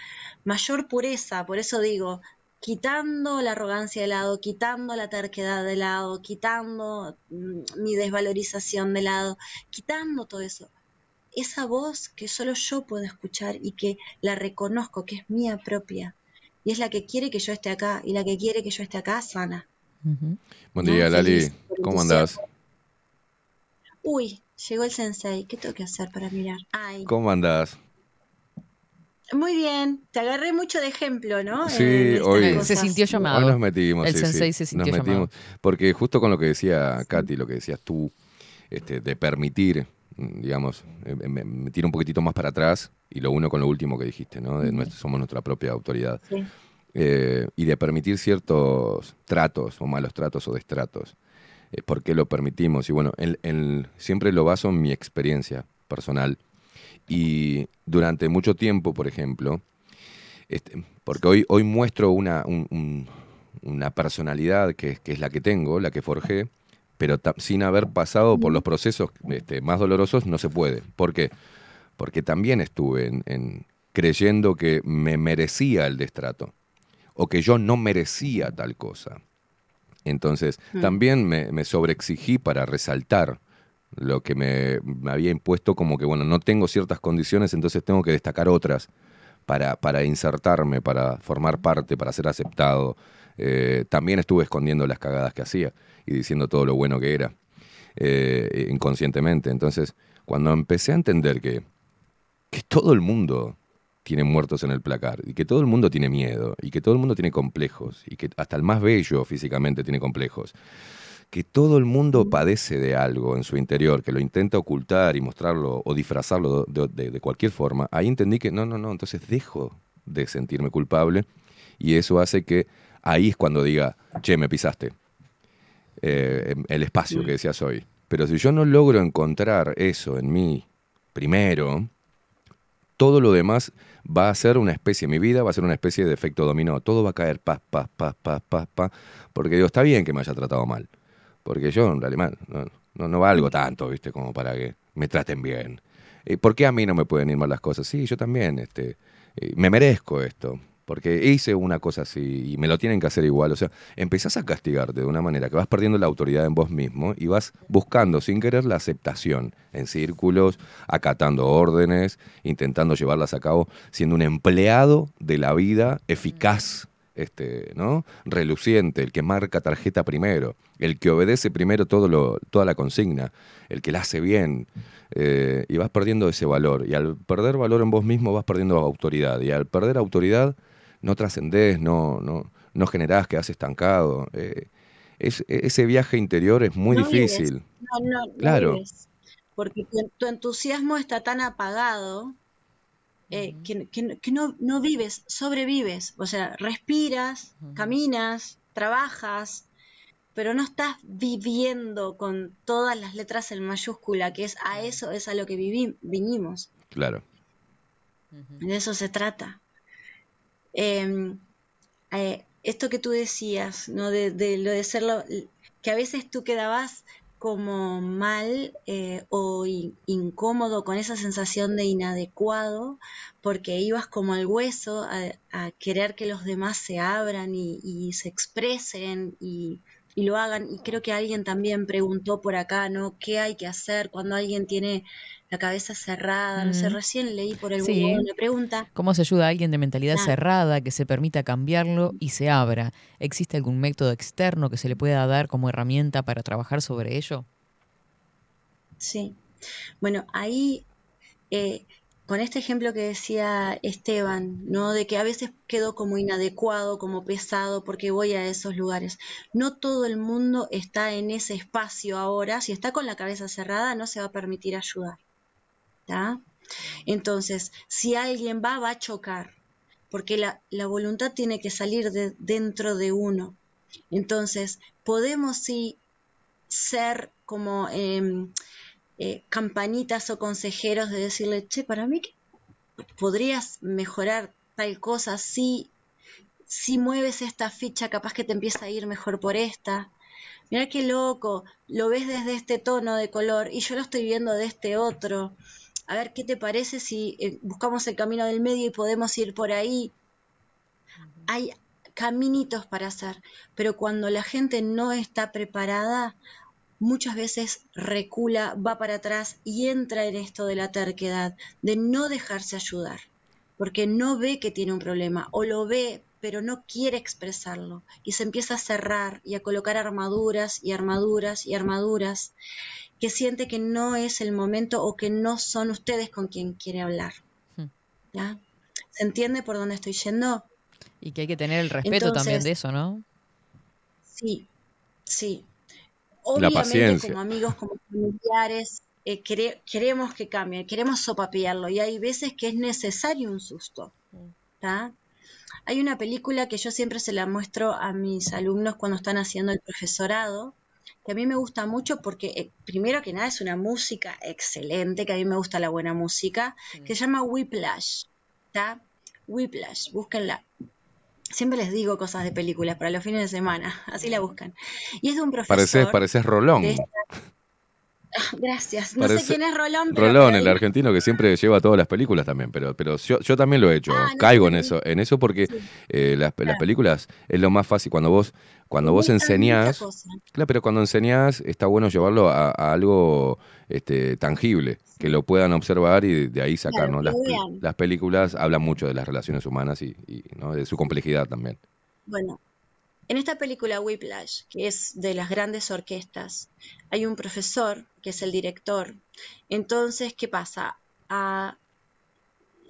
mayor pureza, por eso digo, quitando la arrogancia de lado, quitando la terquedad de lado, quitando mm, mi desvalorización de lado, quitando todo eso. Esa voz que solo yo puedo escuchar y que la reconozco, que es mía propia, y es la que quiere que yo esté acá, y la que quiere que yo esté acá sana. Buen ¿no? día, Lali. ¿Cómo andás? Uy, llegó el sensei. ¿Qué tengo que hacer para mirar? Ay, ¿Cómo andás? muy bien. Te agarré mucho de ejemplo, ¿no? Sí, estas hoy- Se sintió llamado. Hoy nos metimos. El sí, sensei sí, se sintió nos llamado. metimos. Porque justo con lo que decía Katy, lo que decías tú, este, de permitir, digamos, eh, me, me tiro un poquitito más para atrás y lo uno con lo último que dijiste, ¿no? De somos nuestra propia autoridad. Sí. Eh, y de permitir ciertos tratos o malos tratos o destratos. Eh, ¿Por qué lo permitimos? Y bueno, siempre lo baso en mi experiencia personal. Y durante mucho tiempo, por ejemplo, este, porque hoy, hoy muestro una, un- un- una personalidad que, es- la que tengo, la que forjé, pero sin haber pasado por los procesos este, más dolorosos no se puede. ¿Por qué? Porque también estuve en creyendo que me merecía el destrato o que yo no merecía tal cosa. Entonces, Mm. también me, me sobreexigí para resaltar lo que me, me había impuesto como que, bueno, no tengo ciertas condiciones, entonces tengo que destacar otras para, para insertarme, para formar parte, para ser aceptado. Eh, también estuve escondiendo las cagadas que hacía y diciendo todo lo bueno que era, eh, inconscientemente. Entonces, cuando empecé a entender que, que todo el mundo tiene muertos en el placar y que todo el mundo tiene miedo y que todo el mundo tiene complejos y que hasta el más bello físicamente tiene complejos, que todo el mundo padece de algo en su interior, que lo intenta ocultar y mostrarlo o disfrazarlo de, de- de cualquier forma, ahí entendí que no, no, no, entonces dejo de sentirme culpable Y eso hace que ahí es cuando diga, che, me pisaste. Eh, el espacio que decías hoy. Pero si yo no logro encontrar eso en mí primero, todo lo demás va a ser una especie, mi vida va a ser una especie de efecto dominó. Todo va a caer, paz, paz, paz, paz, paz, paz. Porque digo, está bien que me haya tratado mal. Porque yo en realidad no, no, no valgo tanto, ¿viste? Como para que me traten bien. Eh, ¿Por qué a mí no me pueden ir mal las cosas? Sí, yo también, este, eh, me merezco esto. Porque hice una cosa así y me lo tienen que hacer igual. O sea, empezás a castigarte de una manera que vas perdiendo la autoridad en vos mismo y vas buscando sin querer la aceptación en círculos, acatando órdenes, intentando llevarlas a cabo, siendo un empleado de la vida eficaz, este, ¿no? Reluciente, el que marca tarjeta primero, el que obedece primero todo lo, toda la consigna, el que la hace bien. eh, y vas perdiendo ese valor. Y al perder valor en vos mismo vas perdiendo autoridad. Y al perder autoridad no trascendés, no, no, no generás, quedás estancado. Eh, es- ese viaje interior es muy No difícil. No, no, no Claro. vives. Porque tu, tu entusiasmo está tan apagado eh, que, que no- que no, no vives, sobrevives. O sea, respiras, caminas, trabajas, pero no estás viviendo con todas las letras en mayúscula, que es a eso es a lo que vivi- vinimos. Claro. De eso se trata. Eh, eh, esto que tú decías, ¿no? De, lo de ser lo- que a veces tú quedabas como mal eh, o in- incómodo con esa sensación de inadecuado porque ibas como al hueso a, a querer que los demás se abran y, y se expresen y, y lo hagan. Y creo que alguien también preguntó por acá, ¿no? ¿Qué hay que hacer cuando alguien tiene la cabeza cerrada? No sé, recién leí por el Sí. Una pregunta. ¿Cómo se ayuda a alguien de mentalidad cerrada que se permita cambiarlo y se abra? ¿Existe algún método externo que se le pueda dar como herramienta para trabajar sobre ello? Sí. Bueno, ahí, eh, con este ejemplo que decía Esteban, ¿no? De que a veces quedo como inadecuado, como pesado, porque voy a esos lugares. No todo el mundo está en ese espacio ahora. Si está con la cabeza cerrada, no se va a permitir ayudar. Entonces, si alguien va, va a chocar, porque la, la voluntad tiene que salir de dentro de uno. Entonces, podemos sí ser como em, eh, campanitas o consejeros de decirle, che, para mí podrías mejorar tal cosa si, si mueves esta ficha, capaz que te empieza a ir mejor por esta. Mira qué loco, lo ves desde este tono de color y yo lo estoy viendo de este otro. A ver qué te parece si eh, buscamos el camino del medio y podemos ir por ahí. Hay caminitos para hacer, pero cuando la gente no está preparada, muchas veces recula, va para atrás y entra en esto de la terquedad, de no dejarse ayudar, porque no ve que tiene un problema o lo ve pero no quiere expresarlo y se empieza a cerrar y a colocar armaduras y armaduras y armaduras que siente que no es el momento o que no son ustedes con quien quiere hablar. Hmm. ¿Ya? ¿Se entiende por dónde estoy yendo? Y que hay que tener el respeto también de eso, ¿no? Sí, sí. La Obviamente paciencia. como amigos, como familiares, eh, quere- queremos que cambie, queremos sopapearlo y hay veces que es necesario un susto. ¿tá? Hay una película que yo siempre se la muestro a mis alumnos cuando están haciendo el profesorado, que a mí me gusta mucho porque eh, primero que nada es una música excelente, que a mí me gusta la buena música, que se llama Whiplash. ¿tá? Whiplash, búsquenla. Siempre les digo cosas de películas para los fines de semana, así la buscan. Y es de un profesor. Pareces, pareces Rolón. de esta- Gracias. No sé quién es Rolón, pero Rolón, el argentino que siempre lleva todas las películas también, pero, pero yo, yo también lo he hecho, Ah, no, caigo en eso, en eso porque eh, las, las Claro. películas es lo más fácil cuando vos, cuando vos enseñás, claro, pero cuando enseñás está bueno llevarlo a, a algo este, tangible, que lo puedan observar y de, ahí sacar, Claro, ¿no? Las, películas hablan mucho de las relaciones humanas y, y, ¿no? de su complejidad también. Bueno, en esta película Whiplash, que es de las grandes orquestas, hay un profesor que es el director. Entonces, ¿qué pasa? Ah,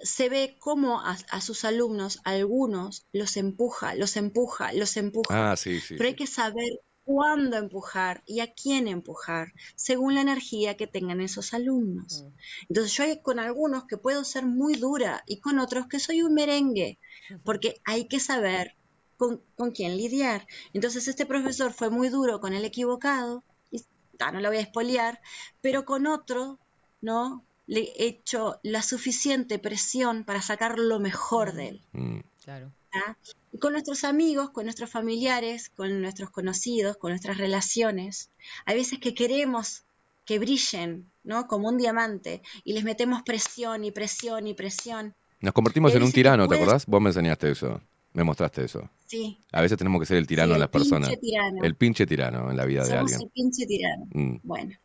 se ve cómo a, a sus alumnos, algunos, los empuja, los empuja, los empuja. Ah, sí, sí. Pero hay que saber cuándo empujar y a quién empujar, según la energía que tengan esos alumnos. Entonces yo hay con algunos que puedo ser muy dura y con otros que soy un merengue, porque hay que saber con, con quién lidiar. Entonces este profesor fue muy duro con el equivocado, ah, no lo voy a espolear, pero con otro, ¿no? Le he hecho la suficiente presión para sacar lo mejor de él. Mm. Claro. ¿tá? Y con nuestros amigos, con nuestros familiares, con nuestros conocidos, con nuestras relaciones. Hay veces que queremos que brillen, ¿no? Como un diamante, y les metemos presión y presión y presión. Nos convertimos en un tirano, ¿te acordás? Vos me enseñaste eso. Me mostraste eso. Sí, A veces tenemos que ser el tirano Sí, de el las personas. pinche tirano. El pinche tirano en la vida de alguien. el pinche tirano. Mm. Bueno,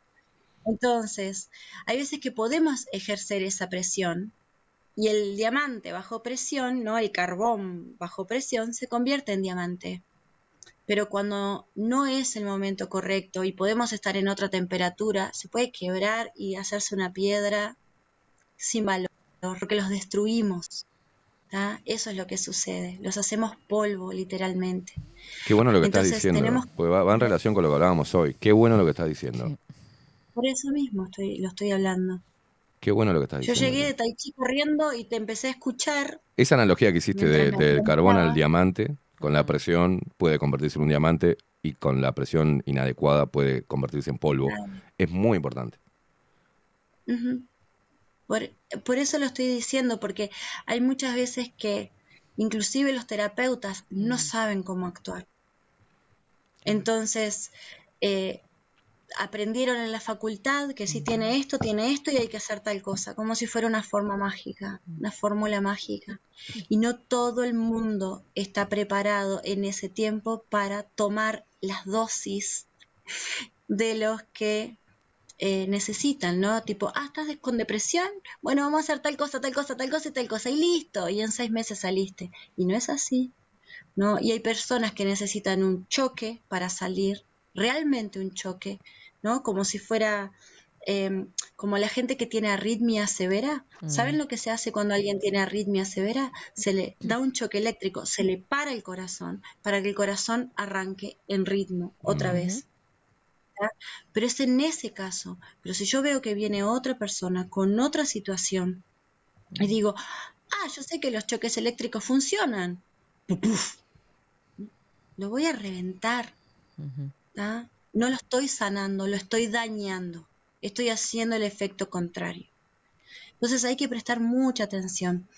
entonces, hay veces que podemos ejercer esa presión y el diamante bajo presión, ¿no? El carbón bajo presión se convierte en diamante. Pero cuando no es el momento correcto y podemos estar en otra temperatura, se puede quebrar y hacerse una piedra sin valor, porque los destruimos. ¿Tá? Eso es lo que sucede. Los hacemos polvo, literalmente. Qué bueno lo que estás diciendo. tenemos- porque va, va en relación con lo que hablábamos hoy. Qué bueno lo que estás diciendo. Por eso mismo estoy, lo estoy hablando. Qué bueno lo que estás Yo diciendo. llegué de Tai Chi corriendo y te empecé a escuchar. Esa analogía que hiciste de- del carbón al diamante, con la presión puede convertirse en un diamante y con la presión inadecuada puede convertirse en polvo. Es muy importante. Ujú. Por, por eso lo estoy diciendo, porque hay muchas veces que inclusive los terapeutas no saben cómo actuar. Entonces, eh, aprendieron en la facultad que si tiene esto, tiene esto y hay que hacer tal cosa, como si fuera una forma mágica, una fórmula mágica. Y no todo el mundo está preparado en ese tiempo para tomar las dosis de los que eh, necesitan, ¿no? Tipo, ah, estás con depresión, bueno, vamos a hacer tal cosa, tal cosa, tal cosa y tal cosa, y listo, y en seis meses saliste. Y no es así, ¿no? Y hay personas que necesitan un choque para salir, realmente un choque, ¿no? Como si fuera, eh, como la gente que tiene arritmia severa. ¿Saben Mm. lo que se hace cuando alguien tiene arritmia severa? Se le da un choque eléctrico, se le para el corazón para que el corazón arranque en ritmo otra vez. Pero es en ese caso. Pero si yo veo que viene otra persona con otra situación y digo, ah, yo sé que los choques eléctricos funcionan, ¡puf! lo voy a reventar. ¿tá? No lo estoy sanando, lo estoy dañando. Estoy haciendo el efecto contrario. Entonces hay que prestar mucha atención.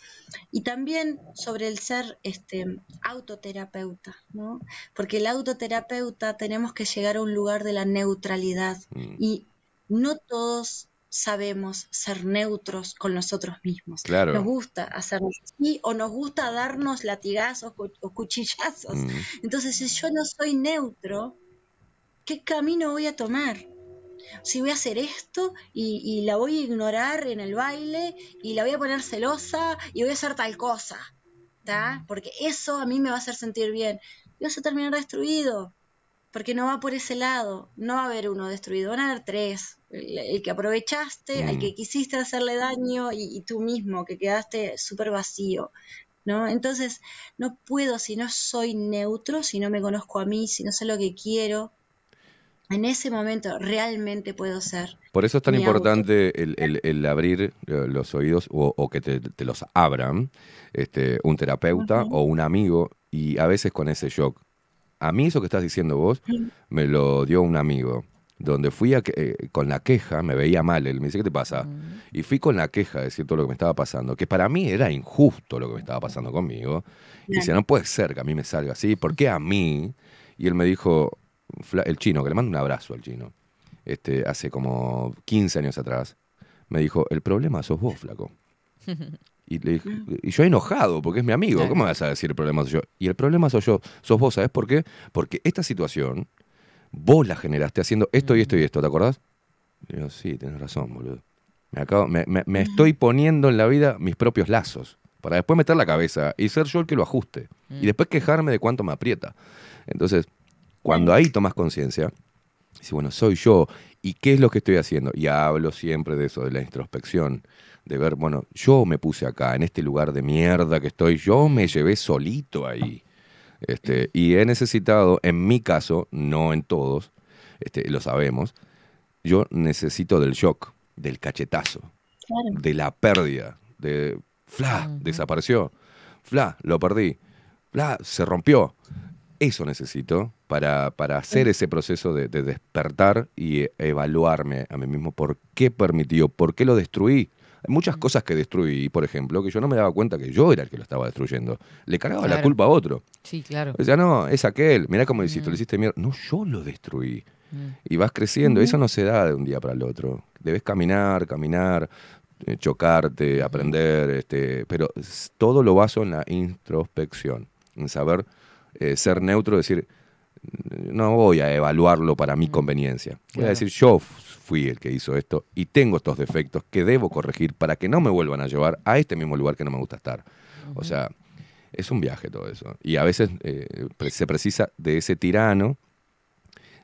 Y también sobre el ser este, autoterapeuta, ¿no? Porque el autoterapeuta tenemos que llegar a un lugar de la neutralidad Mm. y no todos sabemos ser neutros con nosotros mismos. Claro. Nos gusta hacernos así o nos gusta darnos latigazos o cuchillazos. Mm. Entonces, si yo no soy neutro, ¿qué camino voy a tomar? Si voy a hacer esto y, y la voy a ignorar en el baile y la voy a poner celosa y voy a hacer tal cosa, ¿tá? Porque eso a mí me va a hacer sentir bien. Y vas a terminar destruido, porque no va por ese lado. No va a haber uno destruido, van a haber tres. El, el que aprovechaste, al Mm. que quisiste hacerle daño y, y tú mismo, que quedaste súper vacío. ¿No? Entonces, no puedo si no soy neutro, si no me conozco a mí, si no sé lo que quiero. En ese momento realmente puedo ser. Por eso es tan importante el, el- el abrir eh, los oídos o, o que te, te los abran este, un terapeuta o un amigo y a veces con ese shock. A mí eso que estás diciendo vos me lo dio un amigo, donde fui a que- eh, con la queja, me veía mal, él me dice, ¿qué te pasa? Y fui con la queja de decir todo lo que me estaba pasando, que para mí era injusto lo que me estaba pasando conmigo. Y dice, no puede ser que a mí me salga así, ¿por qué a mí? Y él me dijo, el chino, que le mando un abrazo al chino, este, hace como 15 años atrás, me dijo, el problema sos vos, flaco. Y, le dije- y yo enojado, porque es mi amigo, ¿cómo vas a decir el problema soy yo? Y el problema soy yo, sos vos, ¿sabes por qué? Porque esta situación, vos la generaste haciendo esto y esto y esto, ¿te acordás? Le digo, sí, tenés razón, boludo. Me, acabo, me, me- me estoy poniendo en la vida mis propios lazos, para después meter la cabeza y ser yo el que lo ajuste. Y después quejarme de cuánto me aprieta. Entonces, cuando ahí tomas conciencia, dices, bueno, soy yo, ¿y qué es lo que estoy haciendo? Y hablo siempre de eso, de la introspección, de ver, bueno, yo me puse acá, en este lugar de mierda que estoy, yo me llevé solito ahí. Este, y he necesitado, en mi caso, no en todos, este, lo sabemos, yo necesito del shock, del cachetazo, Claro. de la pérdida, de, fla, desapareció, fla, lo perdí. bla, se rompió. Eso necesito para, para hacer ese proceso de, de despertar y eh, evaluarme a mí mismo por qué permitió, por qué lo destruí. Hay muchas cosas que destruí, por ejemplo, que yo no me daba cuenta que yo era el que lo estaba destruyendo. Le cargaba la culpa a otro. Sí, claro. O sea, no, es aquel. Mirá cómo lo hiciste, lo hiciste mierda. No, yo lo destruí. Mm. Y vas creciendo. Eso no se da de un día para el otro. Debes caminar, caminar, eh, chocarte, aprender. Este, pero todo lo baso en la introspección. En saber eh, ser neutro, decir, no voy a evaluarlo para mi conveniencia. Voy a decir, yo fui el que hizo esto y tengo estos defectos que debo corregir para que no me vuelvan a llevar a este mismo lugar que no me gusta estar. O sea, es un viaje todo eso. Y a veces eh, se precisa de ese tirano,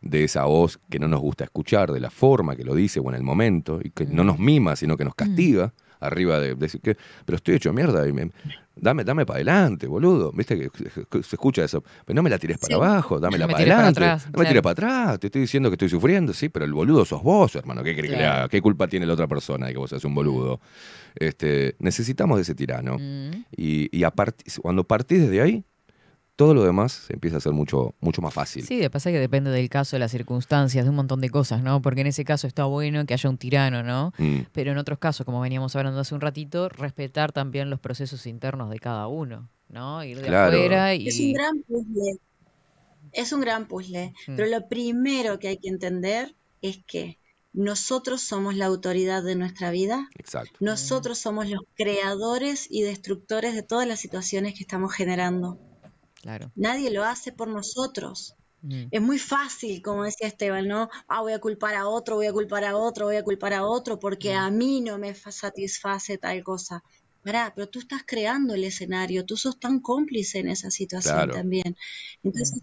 de esa voz que no nos gusta escuchar, de la forma que lo dice o en el momento, y que no nos mima, sino que nos castiga, arriba de, de decir que, pero estoy hecho mierda, y me- dame, dame para adelante, boludo. Viste que se- escucha eso, pero no me la tires para Sí. abajo, dámela me para adelante, atrás, no me claro. tires para atrás, te estoy diciendo que estoy sufriendo, sí, pero el boludo sos vos, hermano, ¿qué crees que le Claro. haga? ¿Qué culpa tiene la otra persona de que vos seas un boludo? Este, necesitamos de ese tirano. Mm. Y, y a cuando partís desde ahí, todo lo demás empieza a ser mucho, mucho más fácil. Sí, de pasa que depende del caso, de las circunstancias, de un montón de cosas, ¿no? Porque en ese caso está bueno que haya un tirano, ¿no? Mm. Pero en otros casos, como veníamos hablando hace un ratito, respetar también los procesos internos de cada uno, ¿no? Ir de Claro. afuera y... Es un gran puzzle. Es un gran puzzle. Mm. Pero lo primero que hay que entender es que nosotros somos la autoridad de nuestra vida. Exacto. Nosotros somos los creadores y destructores de todas las situaciones que estamos generando. Claro. Nadie lo hace por nosotros. Mm. Es muy fácil, como decía Esteban, ¿no? Ah, voy a culpar a otro, voy a culpar a otro, voy a culpar a otro porque a mí no me fa- satisface tal cosa. Pará, pero tú estás creando el escenario, tú sos tan cómplice en esa situación Claro. también. Entonces,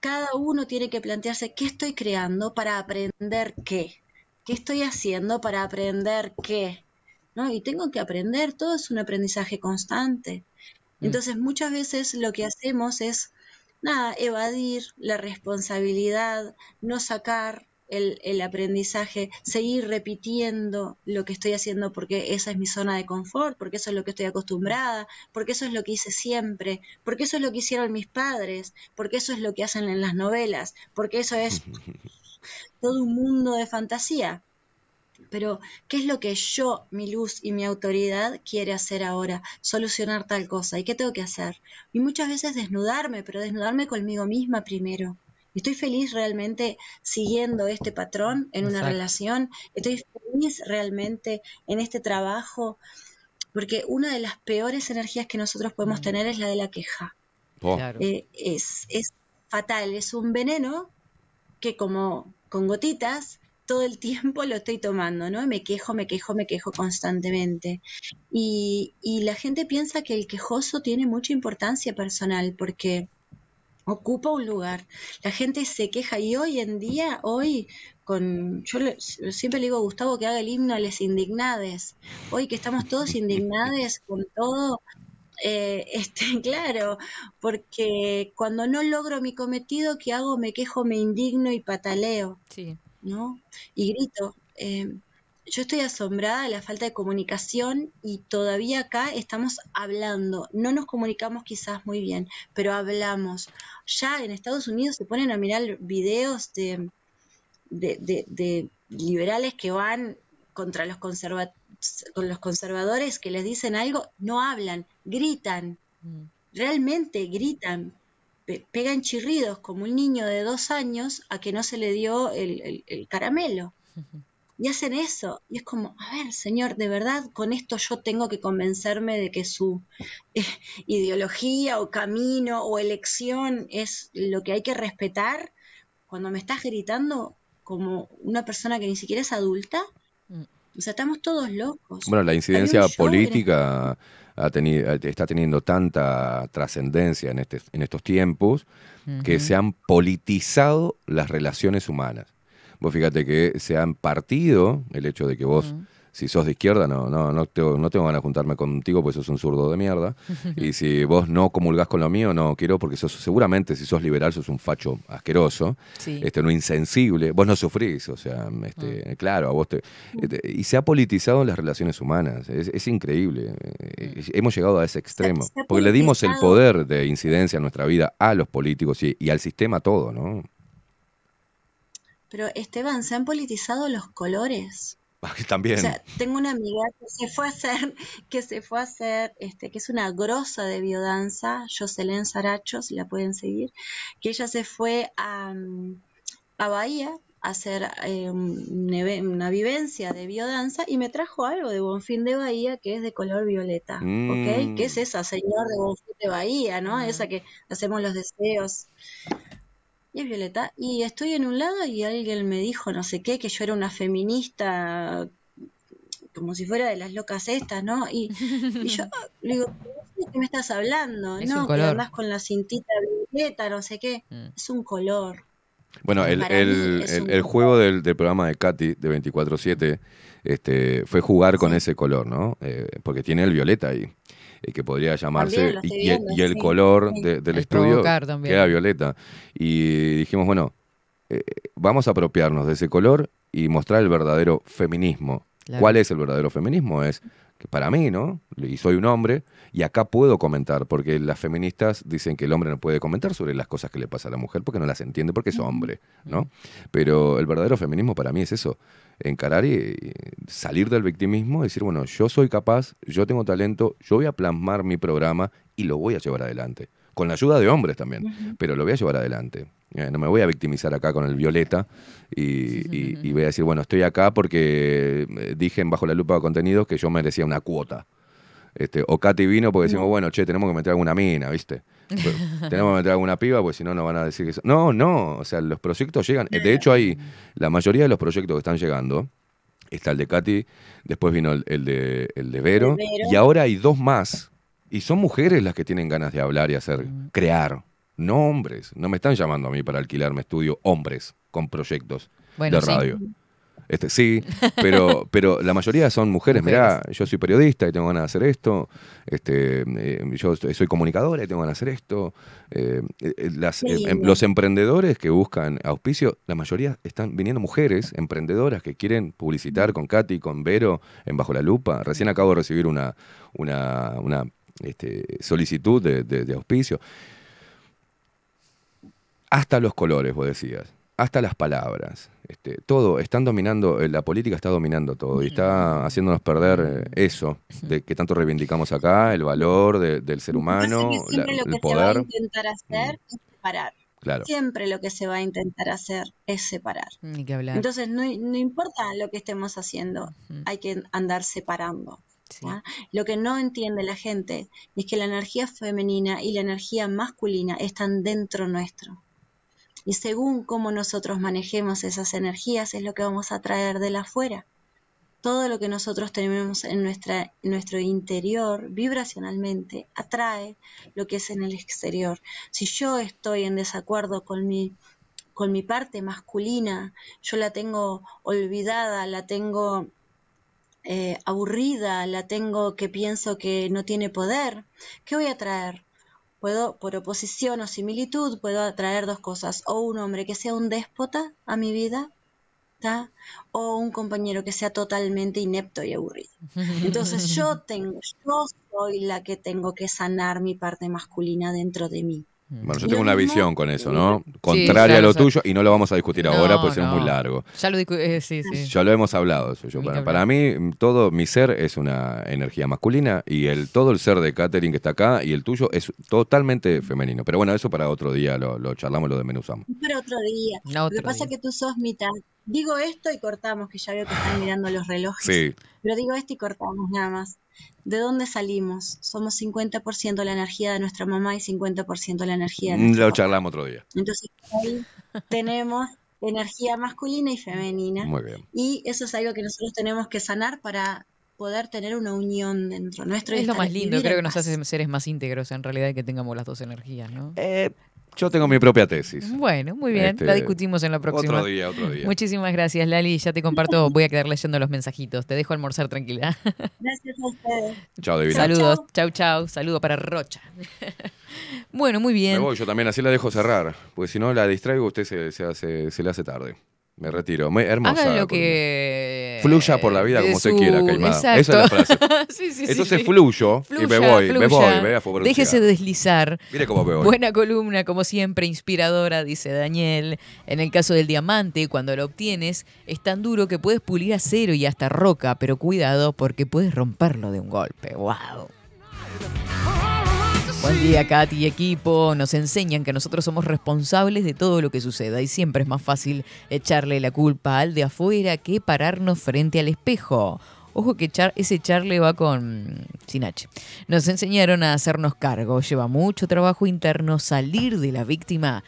cada uno tiene que plantearse qué estoy creando para aprender qué. ¿Qué estoy haciendo para aprender qué? ¿No? Y tengo que aprender, todo es un aprendizaje constante. Entonces, muchas veces lo que hacemos es, nada, evadir la responsabilidad, no sacar el, el aprendizaje, seguir repitiendo lo que estoy haciendo porque esa es mi zona de confort, porque eso es lo que estoy acostumbrada, porque eso es lo que hice siempre, porque eso es lo que hicieron mis padres, porque eso es lo que hacen en las novelas, porque eso es todo un mundo de fantasía. Pero, ¿qué es lo que yo, mi luz y mi autoridad quiere hacer ahora? Solucionar tal cosa. ¿Y qué tengo que hacer? Y muchas veces desnudarme, pero desnudarme conmigo misma primero. ¿Estoy feliz realmente siguiendo este patrón en una relación? ¿Estoy feliz realmente en este trabajo? Porque una de las peores energías que nosotros podemos tener es la de la queja. Oh, Claro. Eh, es, es fatal, es un veneno que como con gotitas todo el tiempo lo estoy tomando, ¿no? Me quejo, me quejo, me quejo constantemente. Y, y la gente piensa que el quejoso tiene mucha importancia personal porque ocupa un lugar. La gente se queja y hoy en día, hoy, con, yo le- siempre le digo a Gustavo que haga el himno a las indignades. Hoy que estamos todos indignades con todo, eh, este, claro, porque cuando no logro mi cometido, ¿qué hago? Me quejo, me indigno y pataleo, Sí. ¿No? Y grito. Eh, yo estoy asombrada de la falta de comunicación y todavía acá estamos hablando. No nos comunicamos quizás muy bien, pero hablamos. Ya en Estados Unidos se ponen a mirar videos de, de, de- de liberales que van contra los, conserva- con los conservadores que les dicen algo, no hablan, gritan, Mm. realmente gritan, pe- pegan chirridos como un niño de dos años a que no se le dio el, el- el caramelo. Y hacen eso. Y es como, a ver, señor, de verdad, con esto yo tengo que convencerme de que su eh, ideología o camino o elección es lo que hay que respetar cuando me estás gritando como una persona que ni siquiera es adulta. Mm. O sea, estamos todos locos. Bueno, la incidencia en política ha tenido, está teniendo tanta trascendencia en, este, en estos tiempos que se han politizado las relaciones humanas. Vos fíjate que se han partido el hecho de que vos Mm. Si sos de izquierda, no, no, no, tengo, no tengo ganas de juntarme contigo porque sos un zurdo de mierda. y si vos no comulgás con lo mío, no quiero porque sos, seguramente si sos liberal sos un facho asqueroso, Sí. este, no insensible. Vos no sufrís, o sea, este, claro, a vos te, este, Y se ha politizado las relaciones humanas, es, es increíble. Hemos llegado a ese extremo. Porque le dimos el poder de incidencia en nuestra vida a los políticos y, y al sistema todo, ¿no? Pero Esteban, se han politizado los colores. También. O sea, tengo una amiga que se fue a hacer, que se fue a hacer, este, que es una grosa de biodanza, Jocelyn Sarachos, la pueden seguir, que ella se fue a, mm, a Bahía a hacer eh, una vivencia de biodanza y me trajo algo de Bonfín de Bahía que es de color violeta, Mm. ¿ok? ¿Qué es esa, señor de Bonfín de Bahía, no? Esa que hacemos los deseos. Y es violeta. Y estoy en un lado y alguien me dijo no sé qué, que yo era una feminista como si fuera de las locas estas, ¿no? Y, y yo le digo, ¿de qué me estás hablando? Es no, un que andás con la cintita violeta, no sé qué. Es un color. Bueno, el, el- el- juego del, del programa de Katy de 24-7 este, fue jugar con ese color, ¿no? Eh, porque tiene el violeta ahí, eh, que podría llamarse. Y, el- viendo, y el sí, color sí. de- del El estudio queda violeta. Y dijimos, bueno, eh, vamos a apropiarnos de ese color y mostrar el verdadero feminismo. Claro. ¿Cuál es el verdadero feminismo? Es que para mí, ¿no? Y soy un hombre, y acá puedo comentar, porque las feministas dicen que el hombre no puede comentar sobre las cosas que le pasa a la mujer porque no las entiende, porque es hombre, ¿no? Pero el verdadero feminismo para mí es eso, encarar y, y salir del victimismo y decir, bueno, yo soy capaz, yo tengo talento, yo voy a plasmar mi programa y lo voy a llevar adelante. Con la ayuda de hombres también, pero lo voy a llevar adelante. Eh, no me voy a victimizar acá con el violeta y, y- y voy a decir, bueno, estoy acá porque eh, dije en Bajo la Lupa de Contenidos que yo merecía una cuota. Este, o Katy vino porque decimos, bueno, che, tenemos que meter alguna mina, ¿viste? Pero tenemos que meter alguna piba porque si no nos van a decir que... so- No, no, o sea, los proyectos llegan. De hecho, hay la mayoría de los proyectos que están llegando. Está el de Katy, después vino el, el de, el de Vero, El de Vero. y ahora hay dos más. Y son mujeres las que tienen ganas de hablar y hacer, crear, no hombres. No me están llamando a mí para alquilarme estudio hombres con proyectos Bueno, de sí. radio. Este, sí, pero, pero la mayoría son mujeres. Mirá, yo soy periodista y tengo ganas de hacer esto. Este, eh, yo soy comunicadora y tengo ganas de hacer esto. Eh, eh, las- em- los emprendedores que buscan auspicio, la mayoría están viniendo mujeres emprendedoras que quieren publicitar con Katy, con Vero, en Bajo la Lupa. Recién acabo de recibir una, una, una este, solicitud de, de- de auspicio. Hasta los colores, vos decías. Hasta las palabras. Este, todo, están dominando, eh, la política está dominando todo y está haciéndonos perder eh, eso de que tanto reivindicamos acá, el valor de- del ser humano, que la- lo el que se va a poder. intentar hacer es separar. Claro. Siempre lo que se va a intentar hacer es separar. Ni que hablar. Entonces, no, no importa lo que estemos haciendo, hay que andar separando. ¿ya? Lo que no entiende la gente es que la energía femenina y la energía masculina están dentro nuestro. Y según cómo nosotros manejemos esas energías es lo que vamos a traer de la afuera. Todo lo que nosotros tenemos en nuestro interior vibracionalmente atrae lo que es en el exterior. Si yo estoy en desacuerdo con mi, con mi parte masculina, yo la tengo olvidada, la tengo eh, aburrida, la tengo que pienso que no tiene poder, ¿qué voy a traer? Puedo, por oposición o similitud, puedo atraer dos cosas, o un hombre que sea un déspota a mi vida, ¿tá? o un compañero que sea totalmente inepto y aburrido. Entonces yo tengo, yo soy la que tengo que sanar mi parte masculina dentro de mí. Bueno, yo tengo una visión con eso, ¿no? Contraria claro, a lo o sea- tuyo y no lo vamos a discutir ahora No, porque es muy largo. Ya lo discu- eh, sí, sí. Ya lo hemos hablado. eso yo. Ni que Para, hablar. para mí, mm, todo mi ser es una energía masculina y el todo el ser de Catherine que está acá y el tuyo es totalmente femenino. Pero bueno, eso para otro día lo, lo charlamos, lo desmenuzamos. Para otro día. No, Lo otro que pasa día. es que tú sos mitad. Digo esto y cortamos, que ya veo que están mirando los relojes. Sí, Pero digo esto y cortamos nada más. ¿De dónde salimos? Somos 50% la energía de nuestra mamá y 50% la energía de mm, nuestro lo papá. charlamos otro día. Entonces ahí tenemos energía masculina y femenina. Muy bien. Y eso es algo que nosotros tenemos que sanar para poder tener una unión dentro nuestro. Es lo más lindo, creo que nos hace seres más íntegros en realidad que tengamos las dos energías, ¿no? Eh, Yo tengo mi propia tesis. Bueno, muy bien. Este, la discutimos en la próxima. Otro día, otro día. Muchísimas gracias, Lali. Ya te comparto. Voy a quedar leyendo los mensajitos. Te dejo almorzar tranquila. Gracias a ustedes. Chao, Divina. Saludos. Chau, chau. Saludo para Rocha. bueno, muy Me bien. voy yo también, así la dejo cerrar. Porque si no la distraigo, usted se, se hace, se le hace tarde. Me retiro. Me- hermosa. Haga lo que. Fluya por la vida como usted su- quiera, Caimada. Exacto. Esa es la frase. sí, sí, Entonces sí. fluyo y me Fluya, voy, me voy, me voy. Déjese deslizar. Mire cómo me voy. Buena columna, como siempre, inspiradora, dice Daniel. En el caso del diamante, cuando lo obtienes, es tan duro que puedes pulir acero y hasta roca, pero cuidado porque puedes romperlo de un golpe. ¡Wow! Buen día, Katy y equipo. Nos enseñan que nosotros somos responsables de todo lo que suceda y siempre es más fácil echarle la culpa al de afuera que pararnos frente al espejo. Ojo que echar, ese echarle va con sin H. Nos enseñaron a hacernos cargo. Lleva mucho trabajo interno salir de la víctima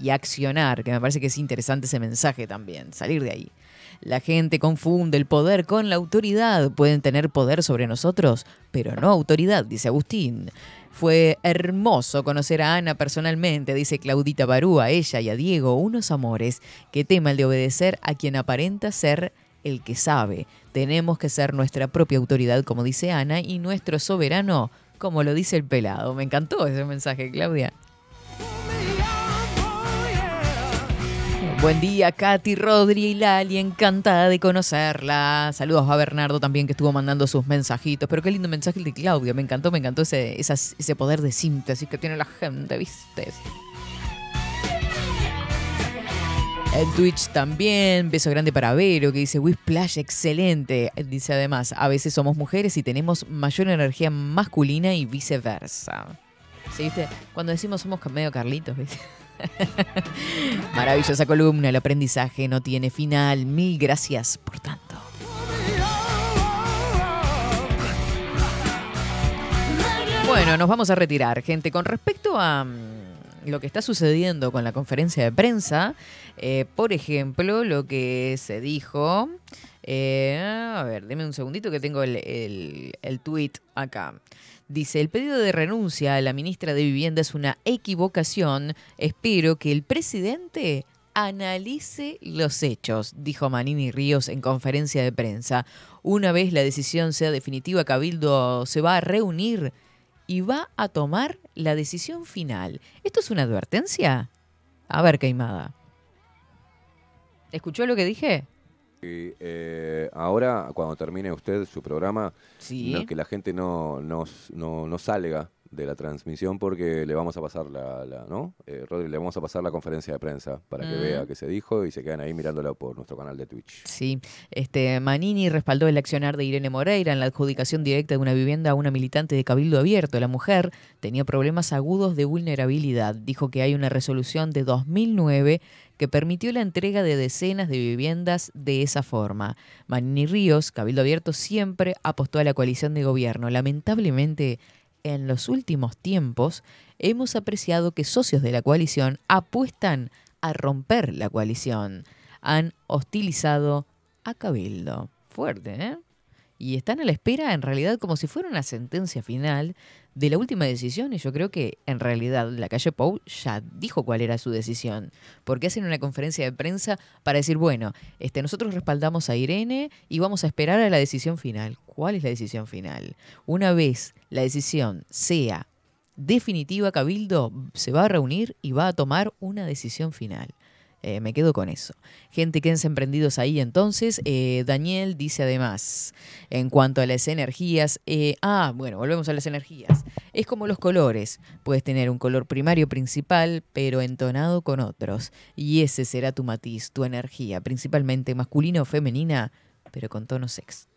y accionar, que me parece que es interesante ese mensaje también, salir de ahí. La gente confunde el poder con la autoridad. Pueden tener poder sobre nosotros, pero no autoridad, dice Agustín. Fue hermoso conocer a Ana personalmente, dice Claudita Barú, a ella y a Diego, unos amores que tema el de obedecer a quien aparenta ser el que sabe. Tenemos que ser nuestra propia autoridad, como dice Ana, y nuestro soberano, como lo dice el pelado. Me encantó ese mensaje, Claudia. Buen día, Katy, Rodri y Lali, encantada de conocerla. Saludos a Bernardo también que estuvo mandando sus mensajitos. Pero qué lindo mensaje el de Claudia, me encantó, me encantó ese, ese poder de síntesis que tiene la gente, ¿viste? En Twitch también, beso grande para Vero que dice Whisplash, excelente. Dice además, a veces somos mujeres y tenemos mayor energía masculina y viceversa. ¿Sí, viste? Cuando decimos somos medio Carlitos, ¿viste? Maravillosa columna, el aprendizaje no tiene final. Mil gracias por tanto. Bueno, nos vamos a retirar, gente. Con respecto a mm, lo que está sucediendo con la conferencia de prensa, eh, por ejemplo, lo que se dijo. eh, a ver, deme un segundito que tengo el, el, el tweet acá. Dice, el pedido de renuncia a la ministra de Vivienda es una equivocación. Espero que el presidente analice los hechos, dijo Manini Ríos en conferencia de prensa. Una vez la decisión sea definitiva, Cabildo se va a reunir y va a tomar la decisión final. ¿Esto es una advertencia? A ver, Queimada. ¿Escuchó lo que dije? Y, eh, ahora, cuando termine usted su programa, Sí. no- que la gente no, no, no, no salga de la transmisión porque le vamos a pasar la, la- ¿no? Eh, Rodri, le vamos a pasar la conferencia de prensa para que Mm. vea qué se dijo y se quedan ahí mirándola por nuestro canal de Twitch. Sí, este Manini respaldó el accionar de Irene Moreira en la adjudicación directa de una vivienda a una militante de Cabildo Abierto. La mujer tenía problemas agudos de vulnerabilidad. Dijo que hay una resolución de 2009 que permitió la entrega de decenas de viviendas de esa forma. Manini Ríos, Cabildo Abierto, siempre apostó a la coalición de gobierno. Lamentablemente, en los últimos tiempos hemos apreciado que socios de la coalición apuestan a romper la coalición. Han hostilizado a Cabildo. Fuerte, ¿eh? Y están a la espera, en realidad, como si fuera una sentencia final de la última decisión. Y yo creo que, en realidad, la calle Pou ya dijo cuál era su decisión. Porque hacen una conferencia de prensa para decir, bueno, este, nosotros respaldamos a Irene y vamos a esperar a la decisión final. ¿Cuál es la decisión final? Una vez la decisión sea definitiva, Cabildo se va a reunir y va a tomar una decisión final. Eh, me quedo con eso. Gente, quédense emprendidos ahí entonces. Eh, Daniel dice además, en cuanto a las energías, eh, ah, bueno, volvemos a las energías. Es como los colores. Puedes tener un color primario principal, pero entonado con otros. Y ese será tu matiz, tu energía, principalmente masculina o femenina, pero con tonos extra.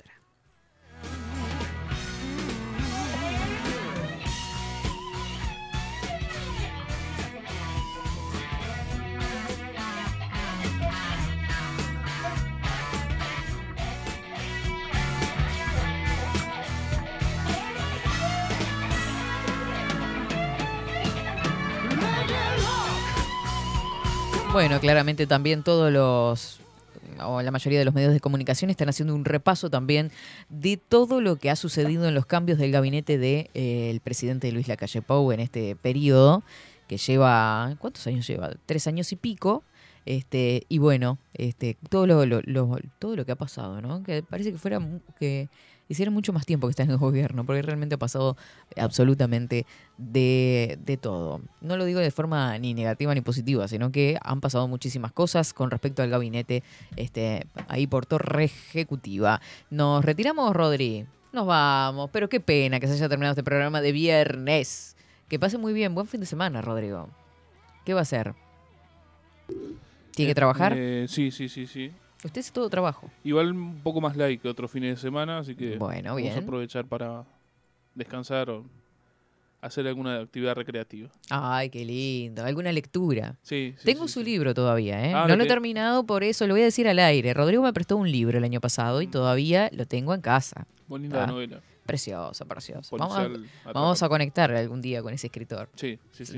Bueno, claramente también todos los, o la mayoría de los medios de comunicación están haciendo un repaso también de todo lo que ha sucedido en los cambios del gabinete del presidente Luis Lacalle Pou en este periodo. que lleva, ¿cuántos años lleva? Tres años y pico. Este, y bueno, este, todo lo, lo- lo- todo lo que ha pasado, ¿no? Que parece que fuera que hiciera mucho más tiempo que está en el gobierno, porque realmente ha pasado absolutamente de, de todo. No lo digo de forma ni negativa ni positiva, sino que han pasado muchísimas cosas con respecto al gabinete este, ahí por torre ejecutiva. Nos retiramos, Rodri. Nos vamos, pero qué pena que se haya terminado este programa de viernes. Que pase muy bien. Buen fin de semana, Rodrigo. ¿Qué va a hacer? ¿Tiene que trabajar? Eh, sí, sí, sí, sí. Usted es todo trabajo. Igual un poco más light que otros fines de semana, así que Bueno, vamos bien. a aprovechar para descansar o hacer alguna actividad recreativa. Ay, qué lindo. ¿Alguna lectura? Sí, sí, Tengo su libro todavía, ¿eh? Ah, no lo he te- terminado, por eso lo voy a decir al aire. Rodrigo me prestó un libro el año pasado y todavía lo tengo en casa. ¿Está? novela. Precioso, precioso. Vamos a, vamos a conectar algún día con ese escritor. Sí, sí, sí.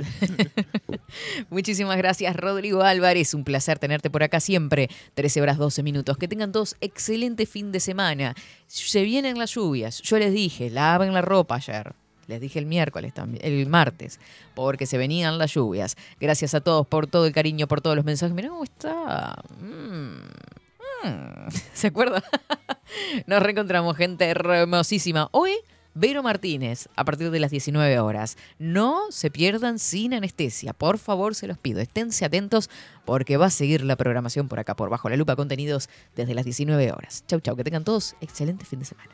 Muchísimas gracias, Rodrigo Álvarez. Un placer tenerte por acá siempre. 13 horas 12 minutos. Que tengan todos excelente fin de semana. Se vienen las lluvias. Yo les dije, laven la ropa ayer. Les dije el miércoles también, el martes, porque se venían las lluvias. Gracias a todos por todo el cariño, por todos los mensajes. Mirá cómo está. Mm, ¿Se acuerda? Nos reencontramos, gente hermosísima. Hoy, Vero Martínez, a partir de las 19 horas. No se pierdan sin anestesia. Por favor, se los pido. Esténse atentos porque va a seguir la programación por acá, por Bajo la Lupa Contenidos, desde las 19 horas. Chau, chau. Que tengan todos excelente fin de semana.